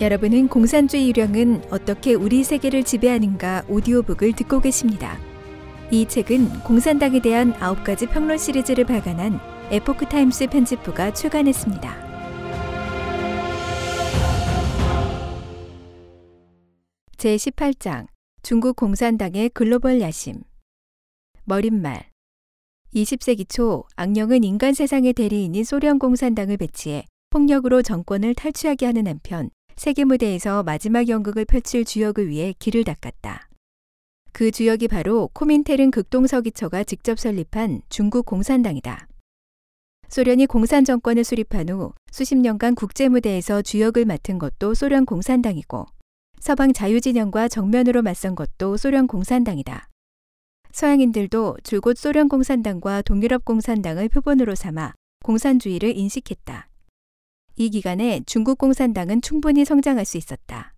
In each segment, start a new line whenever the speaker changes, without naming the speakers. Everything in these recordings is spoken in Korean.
여러분은 공산주의 유령은 어떻게 우리 세계를 지배하는가 오디오북을 듣고 계십니다. 이 책은 공산당에 대한 9가지 평론 시리즈를 발간한 에포크 타임스 편집부가 출간했습니다. 제 18장 중국 공산당의 글로벌 야심 머리말 20세기 초 악령은 인간 세상의 대리인인 소련 공산당을 배치해 폭력으로 정권을 탈취하게 하는 한편 세계 무대에서 마지막 연극을 펼칠 주역을 위해 길을 닦았다. 그 주역이 바로 코민테른 극동서기처가 직접 설립한 중국 공산당이다. 소련이 공산 정권을 수립한 후 수십 년간 국제 무대에서 주역을 맡은 것도 소련 공산당이고 서방 자유진영과 정면으로 맞선 것도 소련 공산당이다. 서양인들도 줄곧 소련 공산당과 동유럽 공산당을 표본으로 삼아 공산주의를 인식했다. 이 기간에 중국 공산당은 충분히 성장할 수 있었다.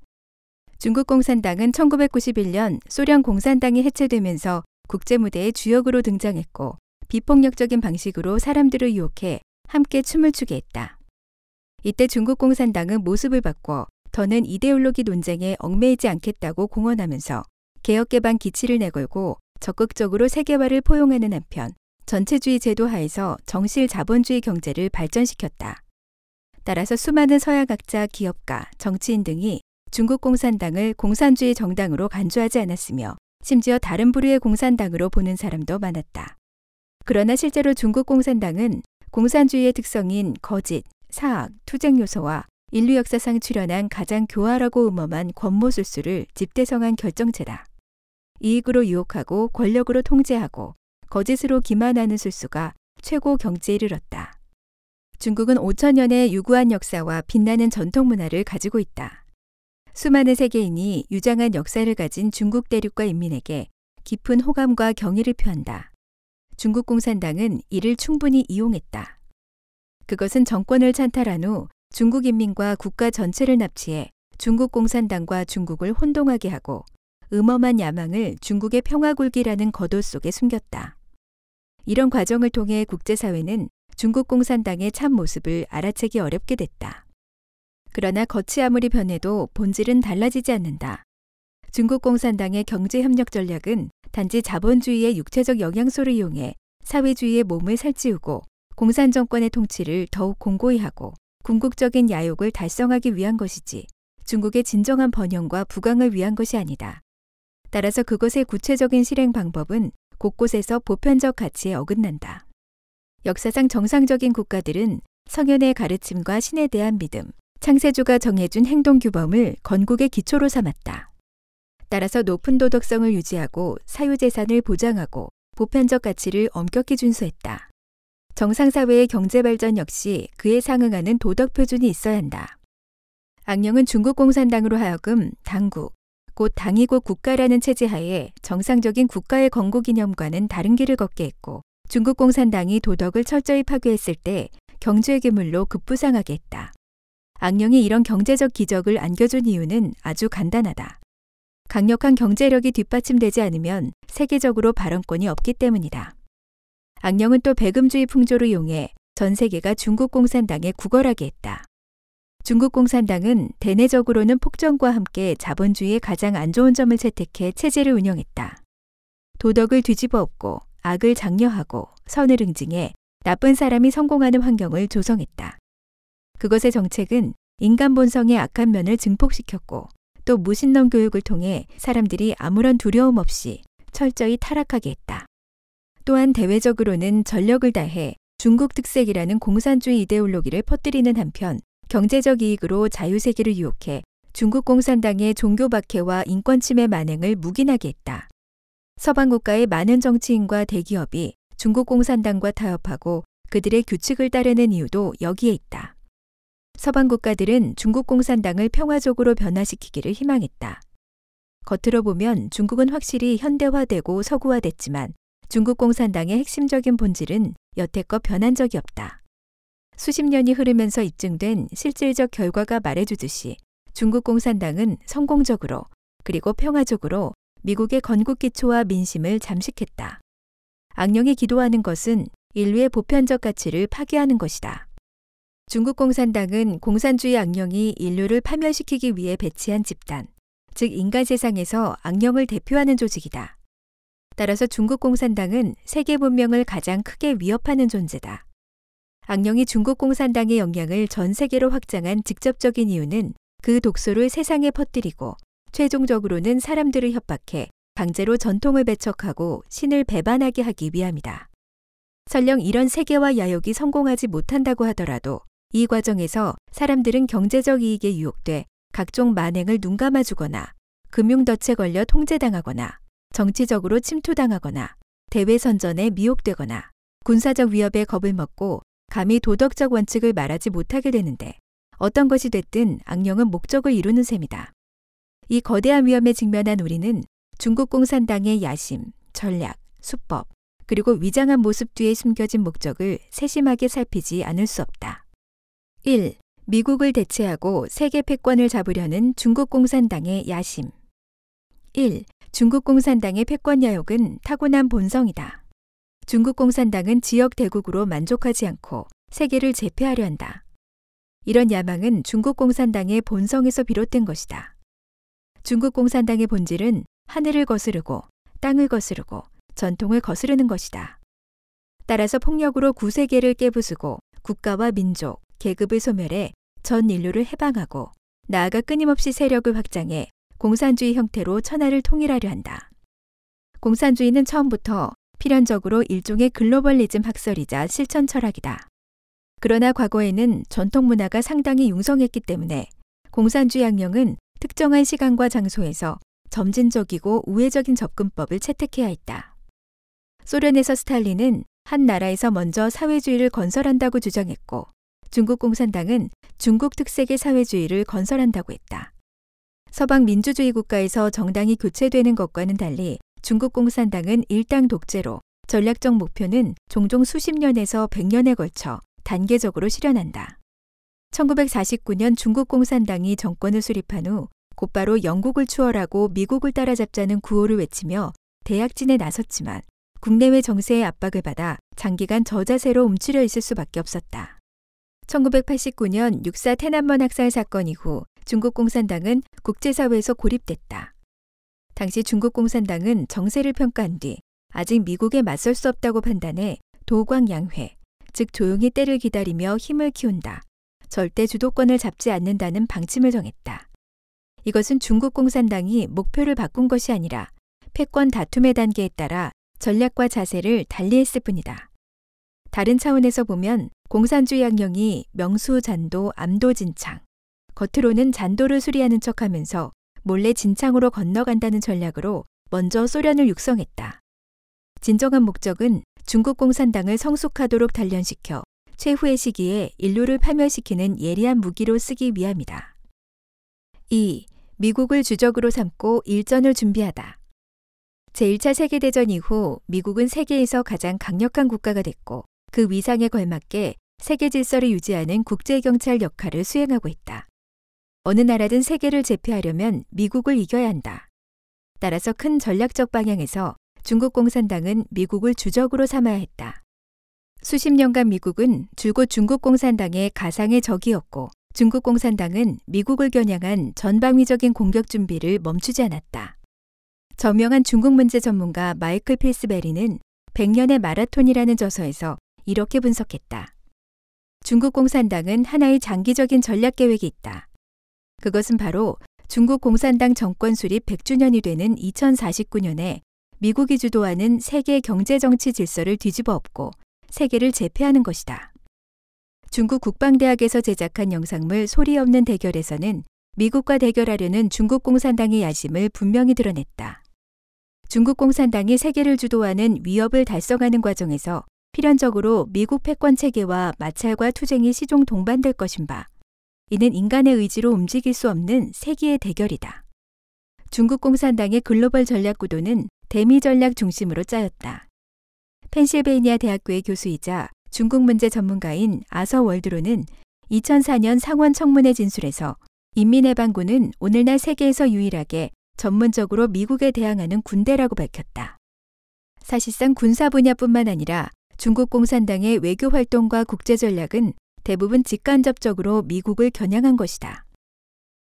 중국 공산당은 1991년 소련 공산당이 해체되면서 국제 무대의 주역으로 등장했고 비폭력적인 방식으로 사람들을 유혹해 함께 춤을 추게 했다. 이때 중국 공산당은 모습을 바꿔 더는 이데올로기 논쟁에 얽매이지 않겠다고 공언하면서 개혁 개방 기치를 내걸고 적극적으로 세계화를 포용하는 한편 전체주의 제도 하에서 정실 자본주의 경제를 발전시켰다. 따라서 수많은 서양학자, 기업가, 정치인 등이 중국 공산당을 공산주의 정당으로 간주하지 않았으며 심지어 다른 부류의 공산당으로 보는 사람도 많았다. 그러나 실제로 중국 공산당은 공산주의의 특성인 거짓, 사악, 투쟁 요소와 인류 역사상 출현한 가장 교활하고 음험한 권모술수를 집대성한 결정체다. 이익으로 유혹하고 권력으로 통제하고 거짓으로 기만하는 술수가 최고 경지에 이르렀다. 중국은 5천년의 유구한 역사와 빛나는 전통 문화를 가지고 있다. 수많은 세계인이 유장한 역사를 가진 중국 대륙과 인민에게 깊은 호감과 경의를 표한다. 중국 공산당은 이를 충분히 이용했다. 그것은 정권을 찬탈한 후 중국 인민과 국가 전체를 납치해 중국 공산당과 중국을 혼동하게 하고 음험한 야망을 중국의 평화굴기라는 겉옷 속에 숨겼다. 이런 과정을 통해 국제사회는 중국 공산당의 참 모습을 알아채기 어렵게 됐다. 그러나 겉이 아무리 변해도 본질은 달라지지 않는다. 중국 공산당의 경제 협력 전략은 단지 자본주의의 육체적 영향소를 이용해 사회주의의 몸을 살찌우고 공산 정권의 통치를 더욱 공고히 하고 궁극적인 야욕을 달성하기 위한 것이지 중국의 진정한 번영과 부강을 위한 것이 아니다. 따라서 그것의 구체적인 실행 방법은 곳곳에서 보편적 가치에 어긋난다. 역사상 정상적인 국가들은 성현의 가르침과 신에 대한 믿음, 창세주가 정해준 행동 규범을 건국의 기초로 삼았다. 따라서 높은 도덕성을 유지하고 사유재산을 보장하고 보편적 가치를 엄격히 준수했다. 정상사회의 경제발전 역시 그에 상응하는 도덕 표준이 있어야 한다. 악령은 중국 공산당으로 하여금 당국, 곧 당이고 국가라는 체제 하에 정상적인 국가의 건국 이념과는 다른 길을 걷게 했고 중국 공산당이 도덕을 철저히 파괴했을 때 경제 괴물로 급부상하게 했다. 악령이 이런 경제적 기적을 안겨준 이유는 아주 간단하다. 강력한 경제력이 뒷받침되지 않으면 세계적으로 발언권이 없기 때문이다. 악령은 또 배금주의 풍조를 이용해 전 세계가 중국 공산당에 구걸하게 했다. 중국 공산당은 대내적으로는 폭정과 함께 자본주의의 가장 안 좋은 점을 채택해 체제를 운영했다. 도덕을 뒤집어 엎고 악을 장려하고 선을 응징해 나쁜 사람이 성공하는 환경을 조성했다. 그것의 정책은 인간 본성의 악한 면을 증폭시켰고 또 무신론 교육을 통해 사람들이 아무런 두려움 없이 철저히 타락하게 했다. 또한 대외적으로는 전력을 다해 중국 특색이라는 공산주의 이데올로기를 퍼뜨리는 한편 경제적 이익으로 자유세계를 유혹해 중국 공산당의 종교 박해와 인권 침해 만행을 묵인하게 했다. 서방 국가의 많은 정치인과 대기업이 중국 공산당과 타협하고 그들의 규칙을 따르는 이유도 여기에 있다. 서방 국가들은 중국 공산당을 평화적으로 변화시키기를 희망했다. 겉으로 보면 중국은 확실히 현대화되고 서구화됐지만 중국 공산당의 핵심적인 본질은 여태껏 변한 적이 없다. 수십 년이 흐르면서 입증된 실질적 결과가 말해주듯이 중국 공산당은 성공적으로 그리고 평화적으로 미국의 건국 기초와 민심을 잠식했다. 악령이 기도하는 것은 인류의 보편적 가치를 파괴하는 것이다. 중국 공산당은 공산주의 악령이 인류를 파멸시키기 위해 배치한 집단, 즉 인간 세상에서 악령을 대표하는 조직이다. 따라서 중국 공산당은 세계 문명을 가장 크게 위협하는 존재다. 악령이 중국 공산당의 영향을 전 세계로 확장한 직접적인 이유는 그 독소를 세상에 퍼뜨리고 최종적으로는 사람들을 협박해 강제로 전통을 배척하고 신을 배반하게 하기 위함이다. 설령 이런 세계화 야욕이 성공하지 못한다고 하더라도 이 과정에서 사람들은 경제적 이익에 유혹돼 각종 만행을 눈감아 주거나 금융덫에 걸려 통제당하거나 정치적으로 침투당하거나 대외선전에 미혹되거나 군사적 위협에 겁을 먹고 감히 도덕적 원칙을 말하지 못하게 되는데 어떤 것이 됐든 악령은 목적을 이루는 셈이다. 이 거대한 위험에 직면한 우리는 중국 공산당의 야심, 전략, 수법, 그리고 위장한 모습 뒤에 숨겨진 목적을 세심하게 살피지 않을 수 없다. 1. 미국을 대체하고 세계 패권을 잡으려는 중국 공산당의 야심. 1. 중국 공산당의 패권 야욕은 타고난 본성이다. 중국 공산당은 지역 대국으로 만족하지 않고 세계를 제패하려 한다. 이런 야망은 중국 공산당의 본성에서 비롯된 것이다. 중국 공산당의 본질은 하늘을 거스르고 땅을 거스르고 전통을 거스르는 것이다. 따라서 폭력으로 구세계를 깨부수고 국가와 민족, 계급을 소멸해 전 인류를 해방하고 나아가 끊임없이 세력을 확장해 공산주의 형태로 천하를 통일하려 한다. 공산주의는 처음부터 필연적으로 일종의 글로벌리즘 학설이자 실천 철학이다. 그러나 과거에는 전통 문화가 상당히 융성했기 때문에 공산주의 학령은 특정한 시간과 장소에서 점진적이고 우회적인 접근법을 채택해야 했다. 소련에서 스탈린은 한 나라에서 먼저 사회주의를 건설한다고 주장했고 중국 공산당은 중국 특색의 사회주의를 건설한다고 했다. 서방 민주주의 국가에서 정당이 교체되는 것과는 달리 중국 공산당은 일당 독재로 전략적 목표는 종종 수십 년에서 백 년에 걸쳐 단계적으로 실현한다. 1949년 중국 공산당이 정권을 수립한 후 곧바로 영국을 추월하고 미국을 따라잡자는 구호를 외치며 대약진에 나섰지만 국내외 정세의 압박을 받아 장기간 저자세로 움츠려 있을 수밖에 없었다. 1989년 6사 테난먼 학살 사건 이후 중국 공산당은 국제사회에서 고립됐다. 당시 중국 공산당은 정세를 평가한 뒤 아직 미국에 맞설 수 없다고 판단해 도광양회, 즉 조용히 때를 기다리며 힘을 키운다. 절대 주도권을 잡지 않는다는 방침을 정했다. 이것은 중국 공산당이 목표를 바꾼 것이 아니라 패권 다툼의 단계에 따라 전략과 자세를 달리했을 뿐이다. 다른 차원에서 보면 공산주의 양령이 명수 잔도 암도 진창, 겉으로는 잔도를 수리하는 척 하면서 몰래 진창으로 건너간다는 전략으로 먼저 소련을 육성했다. 진정한 목적은 중국 공산당을 성숙하도록 단련시켜 최후의 시기에 인류를 파멸시키는 예리한 무기로 쓰기 위함이다. 2. 미국을 주적으로 삼고 일전을 준비하다. 제1차 세계대전 이후 미국은 세계에서 가장 강력한 국가가 됐고 그 위상에 걸맞게 세계 질서를 유지하는 국제경찰 역할을 수행하고 있다. 어느 나라든 세계를 제패하려면 미국을 이겨야 한다. 따라서 큰 전략적 방향에서 중국 공산당은 미국을 주적으로 삼아야 했다. 수십 년간 미국은 줄곧 중국 공산당의 가상의 적이었고 중국 공산당은 미국을 겨냥한 전방위적인 공격 준비를 멈추지 않았다. 저명한 중국 문제 전문가 마이클 필스베리는 100년의 마라톤이라는 저서에서 이렇게 분석했다. 중국 공산당은 하나의 장기적인 전략 계획이 있다. 그것은 바로 중국 공산당 정권 수립 100주년이 되는 2049년에 미국이 주도하는 세계 경제 정치 질서를 뒤집어 엎고 세계를 제패하는 것이다. 중국 국방대학에서 제작한 영상물 소리 없는 대결에서는 미국과 대결하려는 중국 공산당의 야심을 분명히 드러냈다. 중국 공산당이 세계를 주도하는 위협을 달성하는 과정에서 필연적으로 미국 패권 체계와 마찰과 투쟁이 시종 동반될 것인 바 이는 인간의 의지로 움직일 수 없는 세기의 대결이다. 중국 공산당의 글로벌 전략 구도는 대미 전략 중심으로 짜였다. 펜실베이니아 대학교의 교수이자 중국 문제 전문가인 아서 월드로는 2004년 상원 청문회 진술에서 인민해방군은 오늘날 세계에서 유일하게 전문적으로 미국에 대항하는 군대라고 밝혔다. 사실상 군사 분야뿐만 아니라 중국 공산당의 외교 활동과 국제 전략은 대부분 직간접적으로 미국을 겨냥한 것이다.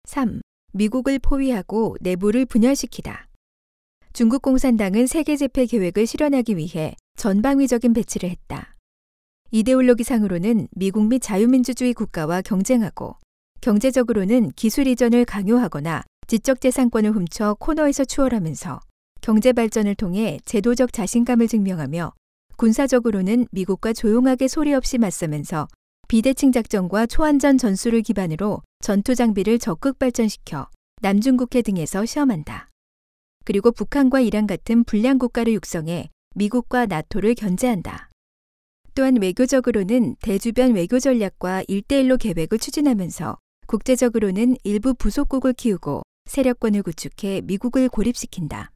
3. 미국을 포위하고 내부를 분열시키다. 중국 공산당은 세계 재패 계획을 실현하기 위해 전방위적인 배치를 했다. 이데올로기상으로는 미국 및 자유민주주의 국가와 경쟁하고 경제적으로는 기술 이전을 강요하거나 지적 재산권을 훔쳐 코너에서 추월하면서 경제 발전을 통해 제도적 자신감을 증명하며 군사적으로는 미국과 조용하게 소리 없이 맞서면서 비대칭 작전과 초안전 전술을 기반으로 전투 장비를 적극 발전시켜 남중국해 등에서 시험한다. 그리고 북한과 이란 같은 불량 국가를 육성해 미국과 나토를 견제한다. 또한 외교적으로는 대주변 외교 전략과 일대일로 계획을 추진하면서 국제적으로는 일부 부속국을 키우고 세력권을 구축해 미국을 고립시킨다.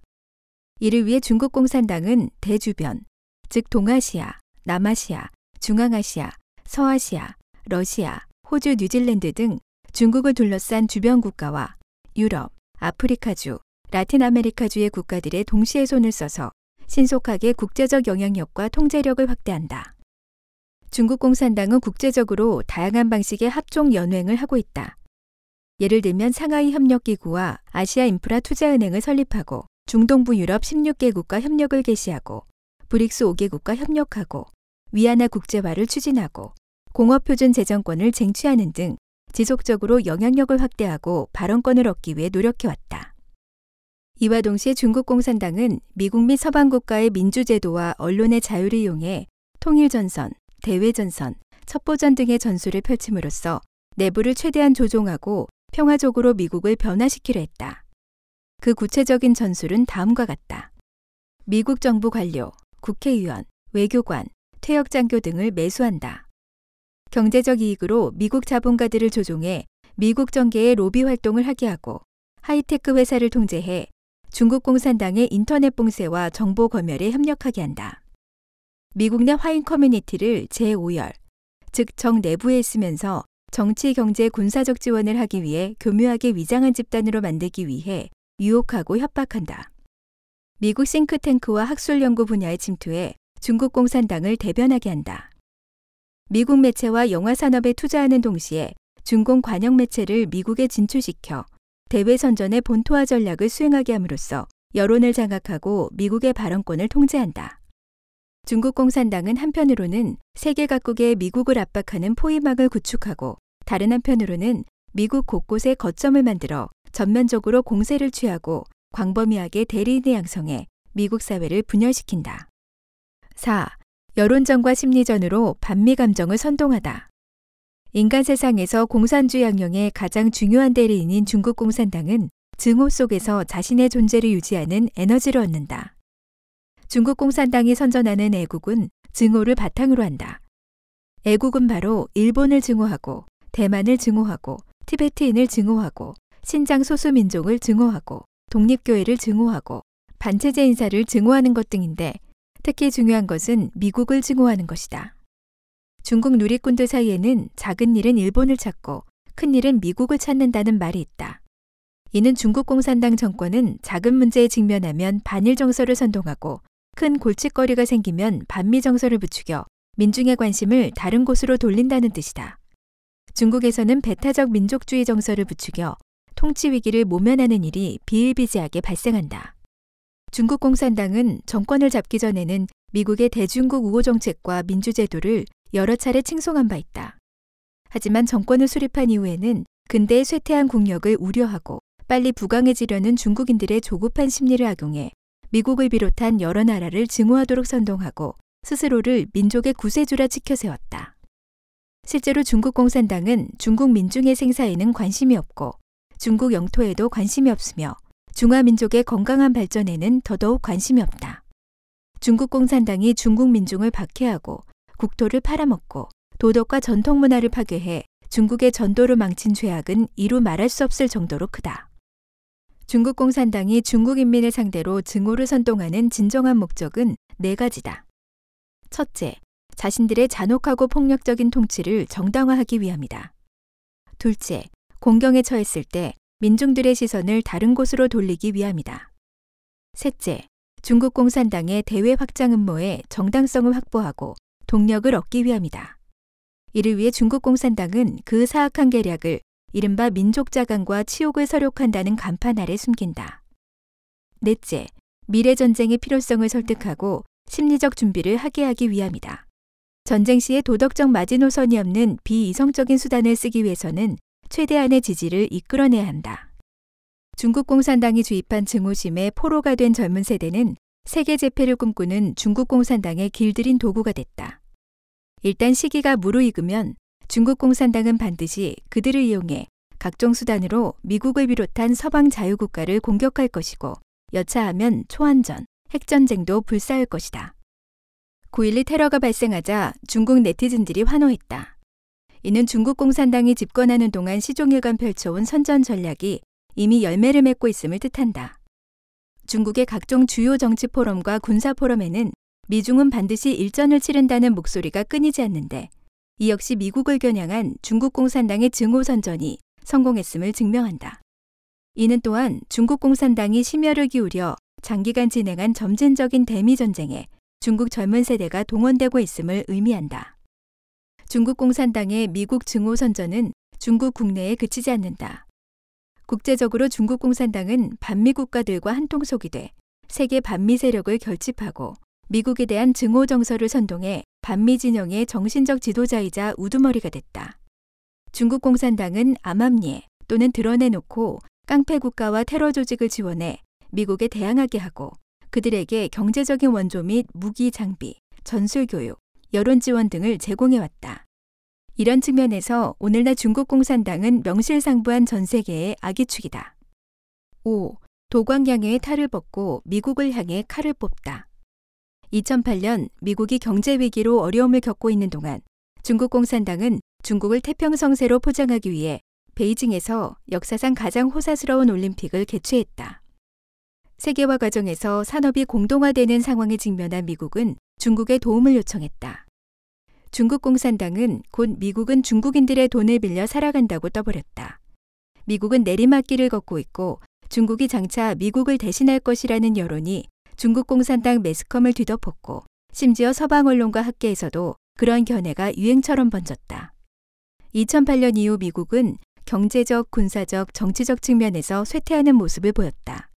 이를 위해 중국 공산당은 대주변, 즉 동아시아, 남아시아, 중앙아시아, 서아시아, 러시아, 호주, 뉴질랜드 등 중국을 둘러싼 주변 국가와 유럽, 아프리카주, 라틴 아메리카주의 국가들의 동시에 손을 써서 신속하게 국제적 영향력과 통제력을 확대한다. 중국 공산당은 국제적으로 다양한 방식의 합종 연횡을 하고 있다. 예를 들면 상하이 협력기구와 아시아 인프라 투자은행을 설립하고 중동부 유럽 16개국과 협력을 개시하고 브릭스 5개국과 협력하고 위안화 국제화를 추진하고 공업표준 재정권을 쟁취하는 등 지속적으로 영향력을 확대하고 발언권을 얻기 위해 노력해왔다. 이와 동시에 중국 공산당은 미국 및 서방 국가의 민주제도와 언론의 자유를 이용해 통일전선, 대외전선, 첩보전 등의 전술을 펼침으로써 내부를 최대한 조종하고 평화적으로 미국을 변화시키려 했다. 그 구체적인 전술은 다음과 같다. 미국 정부 관료, 국회의원, 외교관, 퇴역장교 등을 매수한다. 경제적 이익으로 미국 자본가들을 조종해 미국 정계의 로비 활동을 하게 하고 하이테크 회사를 통제해 중국 공산당의 인터넷 봉쇄와 정보 검열에 협력하게 한다. 미국 내 화인 커뮤니티를 제5열, 즉 적 내부에 있으면서 정치, 경제, 군사적 지원을 하기 위해 교묘하게 위장한 집단으로 만들기 위해 유혹하고 협박한다. 미국 싱크탱크와 학술 연구 분야에 침투해 중국 공산당을 대변하게 한다. 미국 매체와 영화 산업에 투자하는 동시에 중공 관영 매체를 미국에 진출시켜 대외 선전의 본토화 전략을 수행하게 함으로써 여론을 장악하고 미국의 발언권을 통제한다. 중국 공산당은 한편으로는 세계 각국의 미국을 압박하는 포위막을 구축하고 다른 한편으로는 미국 곳곳에 거점을 만들어 전면적으로 공세를 취하고 광범위하게 대리인을 양성해 미국 사회를 분열시킨다. 4. 여론전과 심리전으로 반미 감정을 선동하다. 인간 세상에서 공산주의 양령의 가장 중요한 대리인인 중국 공산당은 증오 속에서 자신의 존재를 유지하는 에너지를 얻는다. 중국 공산당이 선전하는 애국은 증오를 바탕으로 한다. 애국은 바로 일본을 증오하고 대만을 증오하고 티베트인을 증오하고 신장 소수민족을 증오하고 독립교회를 증오하고 반체제 인사를 증오하는 것 등인데 특히 중요한 것은 미국을 증오하는 것이다. 중국 누리꾼들 사이에는 작은 일은 일본을 찾고 큰 일은 미국을 찾는다는 말이 있다. 이는 중국 공산당 정권은 작은 문제에 직면하면 반일 정서를 선동하고 큰 골칫거리가 생기면 반미 정서를 부추겨 민중의 관심을 다른 곳으로 돌린다는 뜻이다. 중국에서는 배타적 민족주의 정서를 부추겨 통치 위기를 모면하는 일이 비일비재하게 발생한다. 중국 공산당은 정권을 잡기 전에는 미국의 대중국 우호 정책과 민주제도를 여러 차례 칭송한 바 있다. 하지만 정권을 수립한 이후에는 근대의 쇠퇴한 국력을 우려하고 빨리 부강해지려는 중국인들의 조급한 심리를 악용해 미국을 비롯한 여러 나라를 증오하도록 선동하고 스스로를 민족의 구세주라 치켜 세웠다. 실제로 중국 공산당은 중국 민중의 생사에는 관심이 없고 중국 영토에도 관심이 없으며 중화민족의 건강한 발전에는 더더욱 관심이 없다. 중국 공산당이 중국 민중을 박해하고 국토를 팔아먹고 도덕과 전통 문화를 파괴해 중국의 전도를 망친 죄악은 이루 말할 수 없을 정도로 크다. 중국 공산당이 중국 인민을 상대로 증오를 선동하는 진정한 목적은 네 가지다. 첫째, 자신들의 잔혹하고 폭력적인 통치를 정당화하기 위함이다. 둘째, 공경에 처했을 때 민중들의 시선을 다른 곳으로 돌리기 위함이다. 셋째, 중국 공산당의 대외 확장 음모에 정당성을 확보하고 동력을 얻기 위함이다. 이를 위해 중국 공산당은 그 사악한 계략을 이른바 민족자강과 치욕을 설욕한다는 간판 아래 숨긴다. 넷째, 미래 전쟁의 필요성을 설득하고 심리적 준비를 하게 하기 위함이다. 전쟁 시에 도덕적 마지노선이 없는 비이성적인 수단을 쓰기 위해서는 최대한의 지지를 이끌어내야 한다. 중국 공산당이 주입한 증오심에 포로가 된 젊은 세대는 세계 재패를 꿈꾸는 중국 공산당의 길들인 도구가 됐다. 일단 시기가 무르익으면 중국 공산당은 반드시 그들을 이용해 각종 수단으로 미국을 비롯한 서방 자유국가를 공격할 것이고 여차하면 초안전, 핵전쟁도 불사할 것이다. 9.12 테러가 발생하자 중국 네티즌들이 환호했다. 이는 중국 공산당이 집권하는 동안 시종일관 펼쳐온 선전 전략이 이미 열매를 맺고 있음을 뜻한다. 중국의 각종 주요 정치 포럼과 군사 포럼에는 미중은 반드시 일전을 치른다는 목소리가 끊이지 않는데 이 역시 미국을 겨냥한 중국 공산당의 증오 선전이 성공했음을 증명한다. 이는 또한 중국 공산당이 심혈을 기울여 장기간 진행한 점진적인 대미 전쟁에 중국 젊은 세대가 동원되고 있음을 의미한다. 중국 공산당의 미국 증오 선전은 중국 국내에 그치지 않는다. 국제적으로 중국 공산당은 반미 국가들과 한통속이 돼 세계 반미 세력을 결집하고 미국에 대한 증오 정서를 선동해 반미 진영의 정신적 지도자이자 우두머리가 됐다. 중국 공산당은 암암리에 또는 드러내놓고 깡패 국가와 테러 조직을 지원해 미국에 대항하게 하고 그들에게 경제적인 원조 및 무기 장비, 전술 교육, 여론 지원 등을 제공해 왔다. 이런 측면에서 오늘날 중국 공산당은 명실상부한 전 세계의 악의축이다. 5. 도광양의 탈을 벗고 미국을 향해 칼을 뽑다. 2008년 미국이 경제 위기로 어려움을 겪고 있는 동안 중국 공산당은 중국을 태평성세로 포장하기 위해 베이징에서 역사상 가장 호사스러운 올림픽을 개최했다. 세계화 과정에서 산업이 공동화되는 상황에 직면한 미국은 중국에 도움을 요청했다. 중국 공산당은 곧 미국은 중국인들의 돈을 빌려 살아간다고 떠버렸다. 미국은 내리막길을 걷고 있고 중국이 장차 미국을 대신할 것이라는 여론이 중국 공산당 매스컴을 뒤덮었고 심지어 서방 언론과 학계에서도 그런 견해가 유행처럼 번졌다. 2008년 이후 미국은 경제적, 군사적, 정치적 측면에서 쇠퇴하는 모습을 보였다.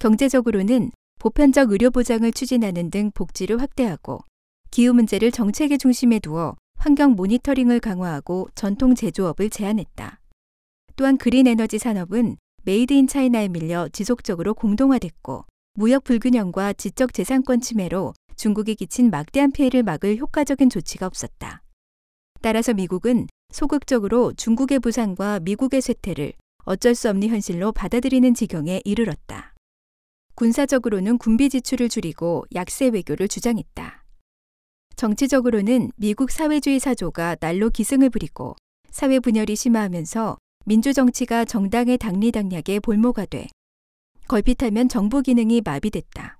경제적으로는 보편적 의료 보장을 추진하는 등 복지를 확대하고 기후 문제를 정책의 중심에 두어 환경 모니터링을 강화하고 전통 제조업을 제한했다. 또한 그린 에너지 산업은 Made in China에 밀려 지속적으로 공동화됐고 무역 불균형과 지적 재산권 침해로 중국이 끼친 막대한 피해를 막을 효과적인 조치가 없었다. 따라서 미국은 소극적으로 중국의 부상과 미국의 쇠퇴를 어쩔 수 없는 현실로 받아들이는 지경에 이르렀다. 군사적으로는 군비 지출을 줄이고 약세 외교를 주장했다. 정치적으로는 미국 사회주의 사조가 날로 기승을 부리고 사회 분열이 심화하면서 민주정치가 정당의 당리당략에 볼모가 돼 걸핏하면 정부 기능이 마비됐다.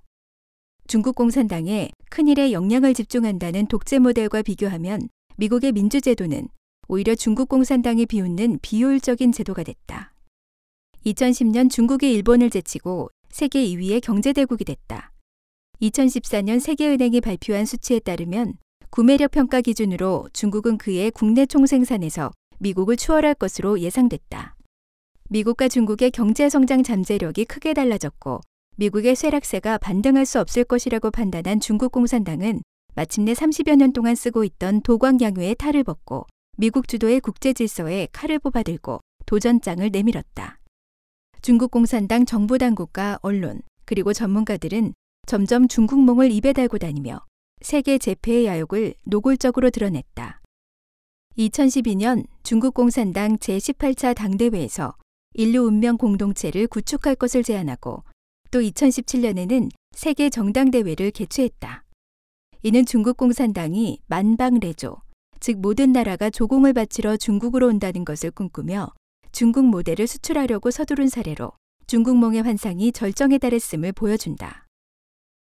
중국 공산당에 큰일에 영향을 집중한다는 독재 모델과 비교하면 미국의 민주제도는 오히려 중국 공산당이 비웃는 비효율적인 제도가 됐다. 2010년 중국이 일본을 제치고 세계 2위의 경제대국이 됐다. 2014년 세계은행이 발표한 수치에 따르면 구매력 평가 기준으로 중국은 그의 국내 총생산에서 미국을 추월할 것으로 예상됐다. 미국과 중국의 경제 성장 잠재력이 크게 달라졌고 미국의 쇠락세가 반등할 수 없을 것이라고 판단한 중국 공산당은 마침내 30여 년 동안 쓰고 있던 도광양유의 탈을 벗고 미국 주도의 국제 질서에 칼을 뽑아들고 도전장을 내밀었다. 중국 공산당 정부 당국과 언론 그리고 전문가들은 점점 중국몽을 입에 달고 다니며 세계 재패의 야욕을 노골적으로 드러냈다. 2012년 중국 공산당 제18차 당대회에서 인류 운명 공동체를 구축할 것을 제안하고 또 2017년에는 세계 정당대회를 개최했다. 이는 중국 공산당이 만방레조, 즉 모든 나라가 조공을 바치러 중국으로 온다는 것을 꿈꾸며 중국 모델을 수출하려고 서두른 사례로 중국몽의 환상이 절정에 달했음을 보여준다.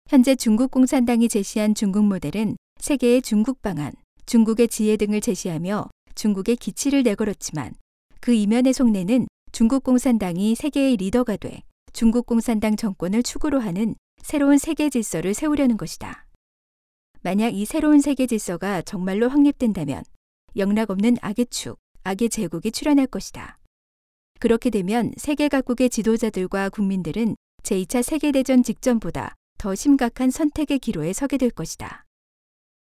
현재 중국 공산당이 제시한 중국 모델은 세계의 중국 방안, 중국의 지혜 등을 제시하며 중국의 기치를 내걸었지만 그 이면의 속내는 중국 공산당이 세계의 리더가 돼 중국 공산당 정권을 축으로 하는 새로운 세계 질서를 세우려는 것이다. 만약 이 새로운 세계 질서가 정말로 확립된다면 영락 없는 악의 축, 악의 제국이 출현할 것이다. 그렇게 되면 세계 각국의 지도자들과 국민들은 제2차 세계대전 직전보다 더 심각한 선택의 기로에 서게 될 것이다.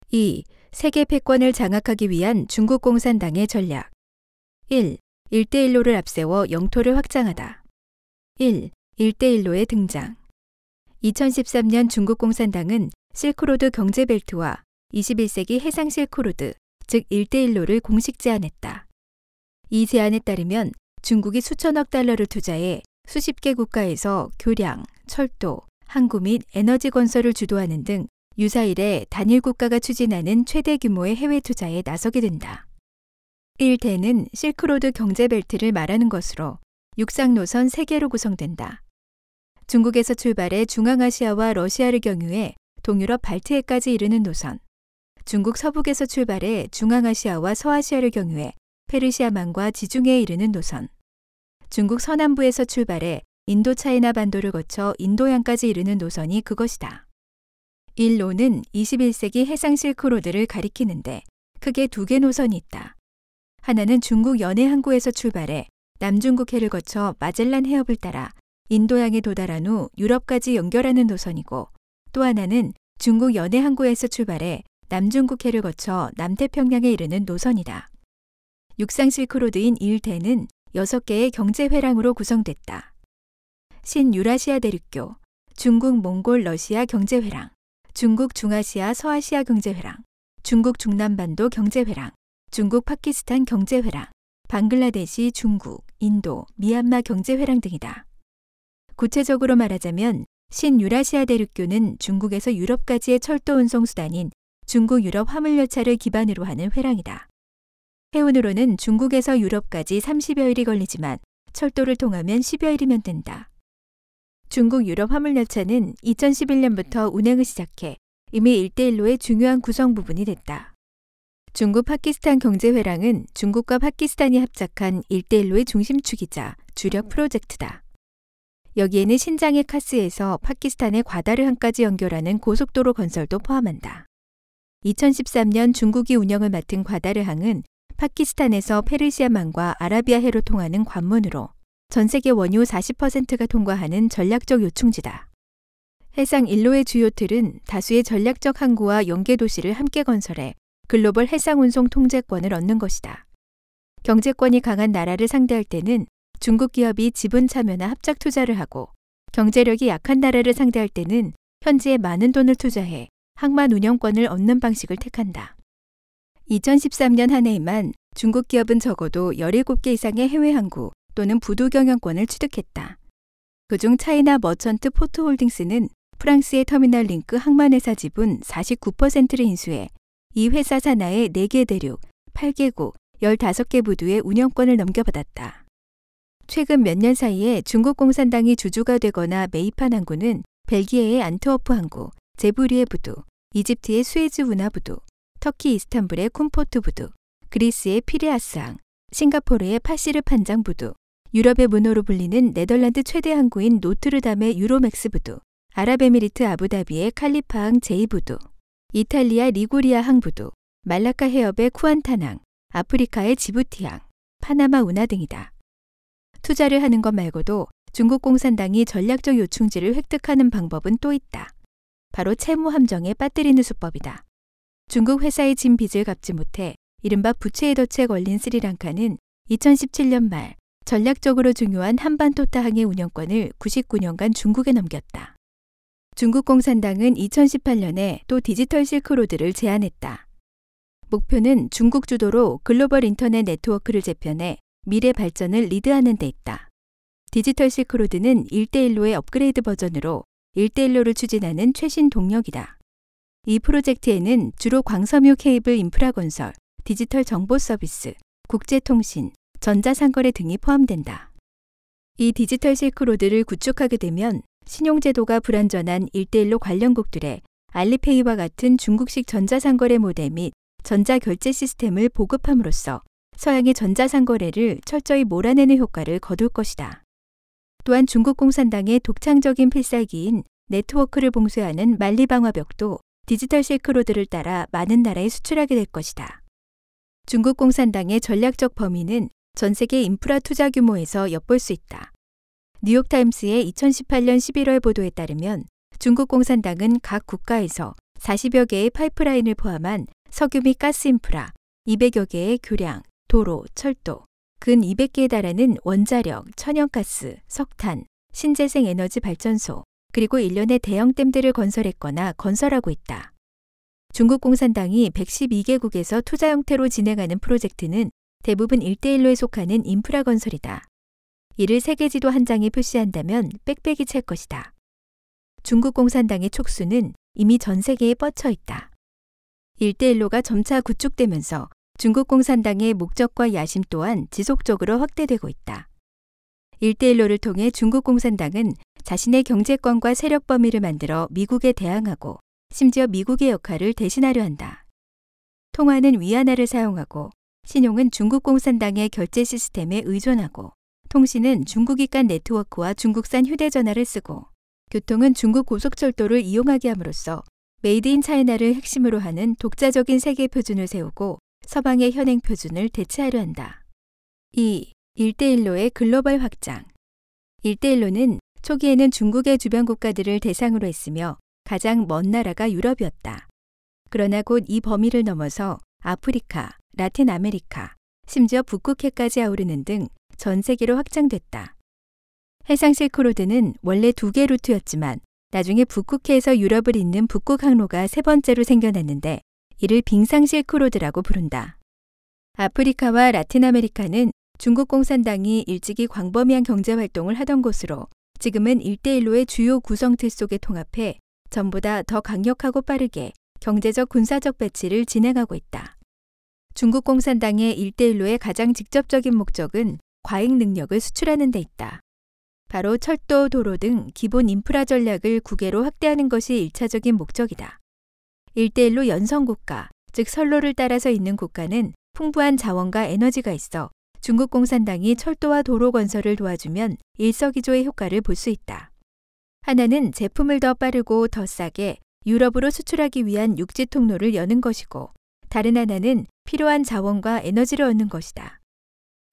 2. 세계 패권을 장악하기 위한 중국 공산당의 전략. 1. 1대1로를 앞세워 영토를 확장하다. 1. 1대1로의 등장. 2013년 중국 공산당은 실크로드 경제벨트와 21세기 해상 실크로드, 즉 1대1로를 공식 제안했다. 이 제안에 따르면 중국이 수천억 달러를 투자해 수십 개 국가에서 교량, 철도, 항구 및 에너지 건설을 주도하는 등 유사일에 단일 국가가 추진하는 최대 규모의 해외 투자에 나서게 된다. 1대는 실크로드 경제벨트를 말하는 것으로 육상 노선 3개로 구성된다. 중국에서 출발해 중앙아시아와 러시아를 경유해 동유럽 발트해까지 이르는 노선. 중국 서북에서 출발해 중앙아시아와 서아시아를 경유해 페르시아만과 지중해에 이르는 노선. 중국 서남부에서 출발해 인도차이나 반도를 거쳐 인도양까지 이르는 노선이 그것이다. 일로는 21세기 해상 실크로드를 가리키는데 크게 두 개 노선이 있다. 하나는 중국 연해 항구에서 출발해 남중국해를 거쳐 마젤란 해협을 따라 인도양에 도달한 후 유럽까지 연결하는 노선이고 또 하나는 중국 연해 항구에서 출발해 남중국해를 거쳐 남태평양에 이르는 노선이다. 육상 실크로드인 1대는 6개의 경제 회랑으로 구성됐다. 신유라시아 대륙교, 중국 몽골 러시아 경제 회랑, 중국 중아시아 서아시아 경제 회랑, 중국 중남반도 경제 회랑, 중국 파키스탄 경제회랑, 방글라데시 중국, 인도, 미얀마 경제회랑 등이다. 구체적으로 말하자면 신유라시아 대륙교는 중국에서 유럽까지의 철도 운송 수단인 중국 유럽 화물 열차를 기반으로 하는 회랑이다. 해운으로는 중국에서 유럽까지 30여일이 걸리지만 철도를 통하면 10여일이면 된다. 중국 유럽 화물열차는 2011년부터 운행을 시작해 이미 1대1로의 중요한 구성 부분이 됐다. 중국 파키스탄 경제회랑은 중국과 파키스탄이 합작한 1대1로의 중심축이자 주력 프로젝트다. 여기에는 신장의 카스에서 파키스탄의 과다르항까지 연결하는 고속도로 건설도 포함한다. 2013년 중국이 운영을 맡은 과다르항은 파키스탄에서 페르시아만과 아라비아해로 통하는 관문으로 전 세계 원유 40%가 통과하는 전략적 요충지다. 해상 일로의 주요 틀은 다수의 전략적 항구와 연계 도시를 함께 건설해 글로벌 해상 운송 통제권을 얻는 것이다. 경제권이 강한 나라를 상대할 때는 중국 기업이 지분 참여나 합작 투자를 하고 경제력이 약한 나라를 상대할 때는 현지에 많은 돈을 투자해 항만 운영권을 얻는 방식을 택한다. 2013년 한 해에만 중국 기업은 적어도 17개 이상의 해외 항구 또는 부도 경영권을 취득했다. 그중 차이나 머천트 포트홀딩스는 프랑스의 터미널 링크 항만회사 지분 49%를 인수해 이 회사 산하의 4개 대륙, 8개국, 15개 부두의 운영권을 넘겨받았다. 최근 몇 년 사이에 중국 공산당이 주주가 되거나 매입한 항구는 벨기에의 안트워프 항구, 제브뤼헤 부두, 이집트의 수에즈 운하 부두, 터키 이스탄불의 쿰포트 부두, 그리스의 피레아스항, 싱가포르의 파시르 판장 부두, 유럽의 문호로 불리는 네덜란드 최대 항구인 로테르담의 유로맥스 부두, 아랍에미리트 아부다비의 칼리파항 제2부두, 이탈리아 리구리아 항부두, 말라카 해협의 쿠안탄항, 아프리카의 지부티항, 파나마 운하 등이다. 투자를 하는 것 말고도 중국 공산당이 전략적 요충지를 획득하는 방법은 또 있다. 바로 채무 함정에 빠뜨리는 수법이다. 중국 회사에 진 빚을 갚지 못해 이른바 부채의 덫에 걸린 스리랑카는 2017년 말 전략적으로 중요한 함반토타항의 운영권을 99년간 중국에 넘겼다. 중국 공산당은 2018년에 또 디지털 실크로드를 제안했다. 목표는 중국 주도로 글로벌 인터넷 네트워크를 재편해 미래 발전을 리드하는 데 있다. 디지털 실크로드는 일대일로의 업그레이드 버전으로 일대일로를 추진하는 최신 동력이다. 이 프로젝트에는 주로 광섬유 케이블 인프라 건설, 디지털 정보 서비스, 국제통신, 전자상거래 등이 포함된다. 이 디지털 실크로드를 구축하게 되면 신용제도가 불완전한 1대1로 관련국들의 알리페이와 같은 중국식 전자상거래 모델 및 전자결제 시스템을 보급함으로써 서양의 전자상거래를 철저히 몰아내는 효과를 거둘 것이다. 또한 중국 공산당의 독창적인 필살기인 네트워크를 봉쇄하는 만리방화벽도 디지털 실크로드를 따라 많은 나라에 수출하게 될 것이다. 중국 공산당의 전략적 범위는 전 세계 인프라 투자 규모에서 엿볼 수 있다. 뉴욕타임스의 2018년 11월 보도에 따르면 중국 공산당은 각 국가에서 40여 개의 파이프라인을 포함한 석유 및 가스 인프라, 200여 개의 교량, 도로, 철도, 근 200개에 달하는 원자력, 천연가스, 석탄, 신재생 에너지 발전소, 그리고 일련의 대형 댐들을 건설했거나 건설하고 있다. 중국 공산당이 112개국에서 투자 형태로 진행하는 프로젝트는 대부분 1대1로에 속하는 인프라 건설이다. 이를 세계 지도 한 장에 표시한다면 빽빽이 찰 것이다. 중국 공산당의 촉수는 이미 전 세계에 뻗쳐 있다. 1대1로가 점차 구축되면서 중국 공산당의 목적과 야심 또한 지속적으로 확대되고 있다. 일대일로를 통해 중국 공산당은 자신의 경제권과 세력 범위를 만들어 미국에 대항하고 심지어 미국의 역할을 대신하려 한다. 통화는 위안화를 사용하고 신용은 중국 공산당의 결제 시스템에 의존하고 통신은 중국이 깐 네트워크와 중국산 휴대전화를 쓰고 교통은 중국 고속철도를 이용하게 함으로써 Made in China를 핵심으로 하는 독자적인 세계 표준을 세우고 서방의 현행 표준을 대체하려 한다. 2. 일대일로의 글로벌 확장. 일대일로는 초기에는 중국의 주변 국가들을 대상으로 했으며 가장 먼 나라가 유럽이었다. 그러나 곧 이 범위를 넘어서 아프리카, 라틴 아메리카, 심지어 북극해까지 아우르는 등 전 세계로 확장됐다. 해상 실크로드는 원래 두 개 루트였지만 나중에 북극해에서 유럽을 잇는 북극 항로가 세 번째로 생겨났는데 이를 빙상 실크로드라고 부른다. 아프리카와 라틴 아메리카는 중국 공산당이 일찍이 광범위한 경제 활동을 하던 곳으로 지금은 일대일로의 주요 구성 틀 속에 통합해 전보다 더 강력하고 빠르게 경제적 군사적 배치를 진행하고 있다. 중국 공산당의 일대일로의 가장 직접적인 목적은 과잉 능력을 수출하는 데 있다. 바로 철도, 도로 등 기본 인프라 전략을 국외로 확대하는 것이 1차적인 목적이다. 일대일로 연성 국가, 즉 선로를 따라서 있는 국가는 풍부한 자원과 에너지가 있어 중국 공산당이 철도와 도로 건설을 도와주면 일석이조의 효과를 볼 수 있다. 하나는 제품을 더 빠르고 더 싸게 유럽으로 수출하기 위한 육지 통로를 여는 것이고 다른 하나는 필요한 자원과 에너지를 얻는 것이다.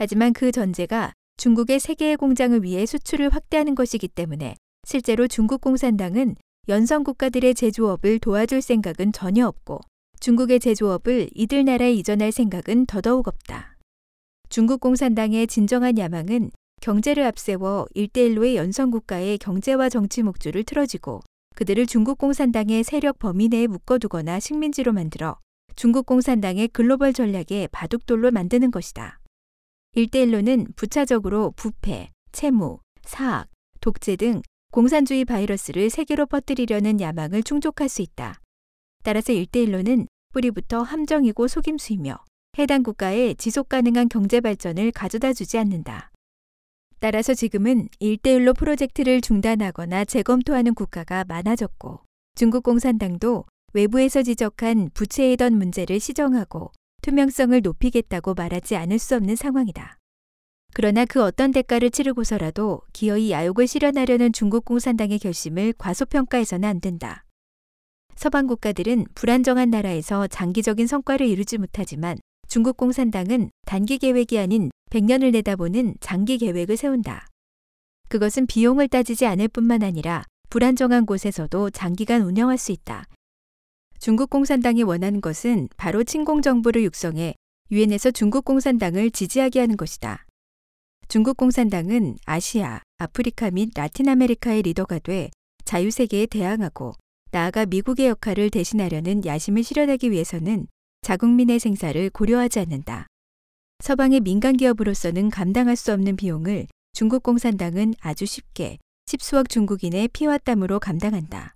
하지만 그 전제가 중국의 세계의 공장을 위해 수출을 확대하는 것이기 때문에 실제로 중국 공산당은 연성 국가들의 제조업을 도와줄 생각은 전혀 없고 중국의 제조업을 이들 나라에 이전할 생각은 더더욱 없다. 중국 공산당의 진정한 야망은 경제를 앞세워 일대일로의 연성 국가의 경제와 정치 목줄을 틀어지고 그들을 중국 공산당의 세력 범위 내에 묶어두거나 식민지로 만들어 중국 공산당의 글로벌 전략의 바둑돌로 만드는 것이다. 일대일로는 부차적으로 부패, 채무, 사악, 독재 등 공산주의 바이러스를 세계로 퍼뜨리려는 야망을 충족할 수 있다. 따라서 일대일로는 뿌리부터 함정이고 속임수이며 해당 국가의 지속 가능한 경제 발전을 가져다 주지 않는다. 따라서 지금은 일대일로 프로젝트를 중단하거나 재검토하는 국가가 많아졌고 중국 공산당도 외부에서 지적한 부채이던 문제를 시정하고 투명성을 높이겠다고 말하지 않을 수 없는 상황이다. 그러나 그 어떤 대가를 치르고서라도 기어이 야욕을 실현하려는 중국 공산당의 결심을 과소평가해서는 안 된다. 서방 국가들은 불안정한 나라에서 장기적인 성과를 이루지 못하지만 중국 공산당은 단기 계획이 아닌 100년을 내다보는 장기 계획을 세운다. 그것은 비용을 따지지 않을 뿐만 아니라 불안정한 곳에서도 장기간 운영할 수 있다. 중국 공산당이 원하는 것은 바로 친공 정부를 육성해 유엔에서 중국 공산당을 지지하게 하는 것이다. 중국 공산당은 아시아, 아프리카 및 라틴 아메리카의 리더가 돼 자유 세계에 대항하고 나아가 미국의 역할을 대신하려는 야심을 실현하기 위해서는 자국민의 생사를 고려하지 않는다. 서방의 민간 기업으로서는 감당할 수 없는 비용을 중국 공산당은 아주 쉽게 십수억 중국인의 피와 땀으로 감당한다.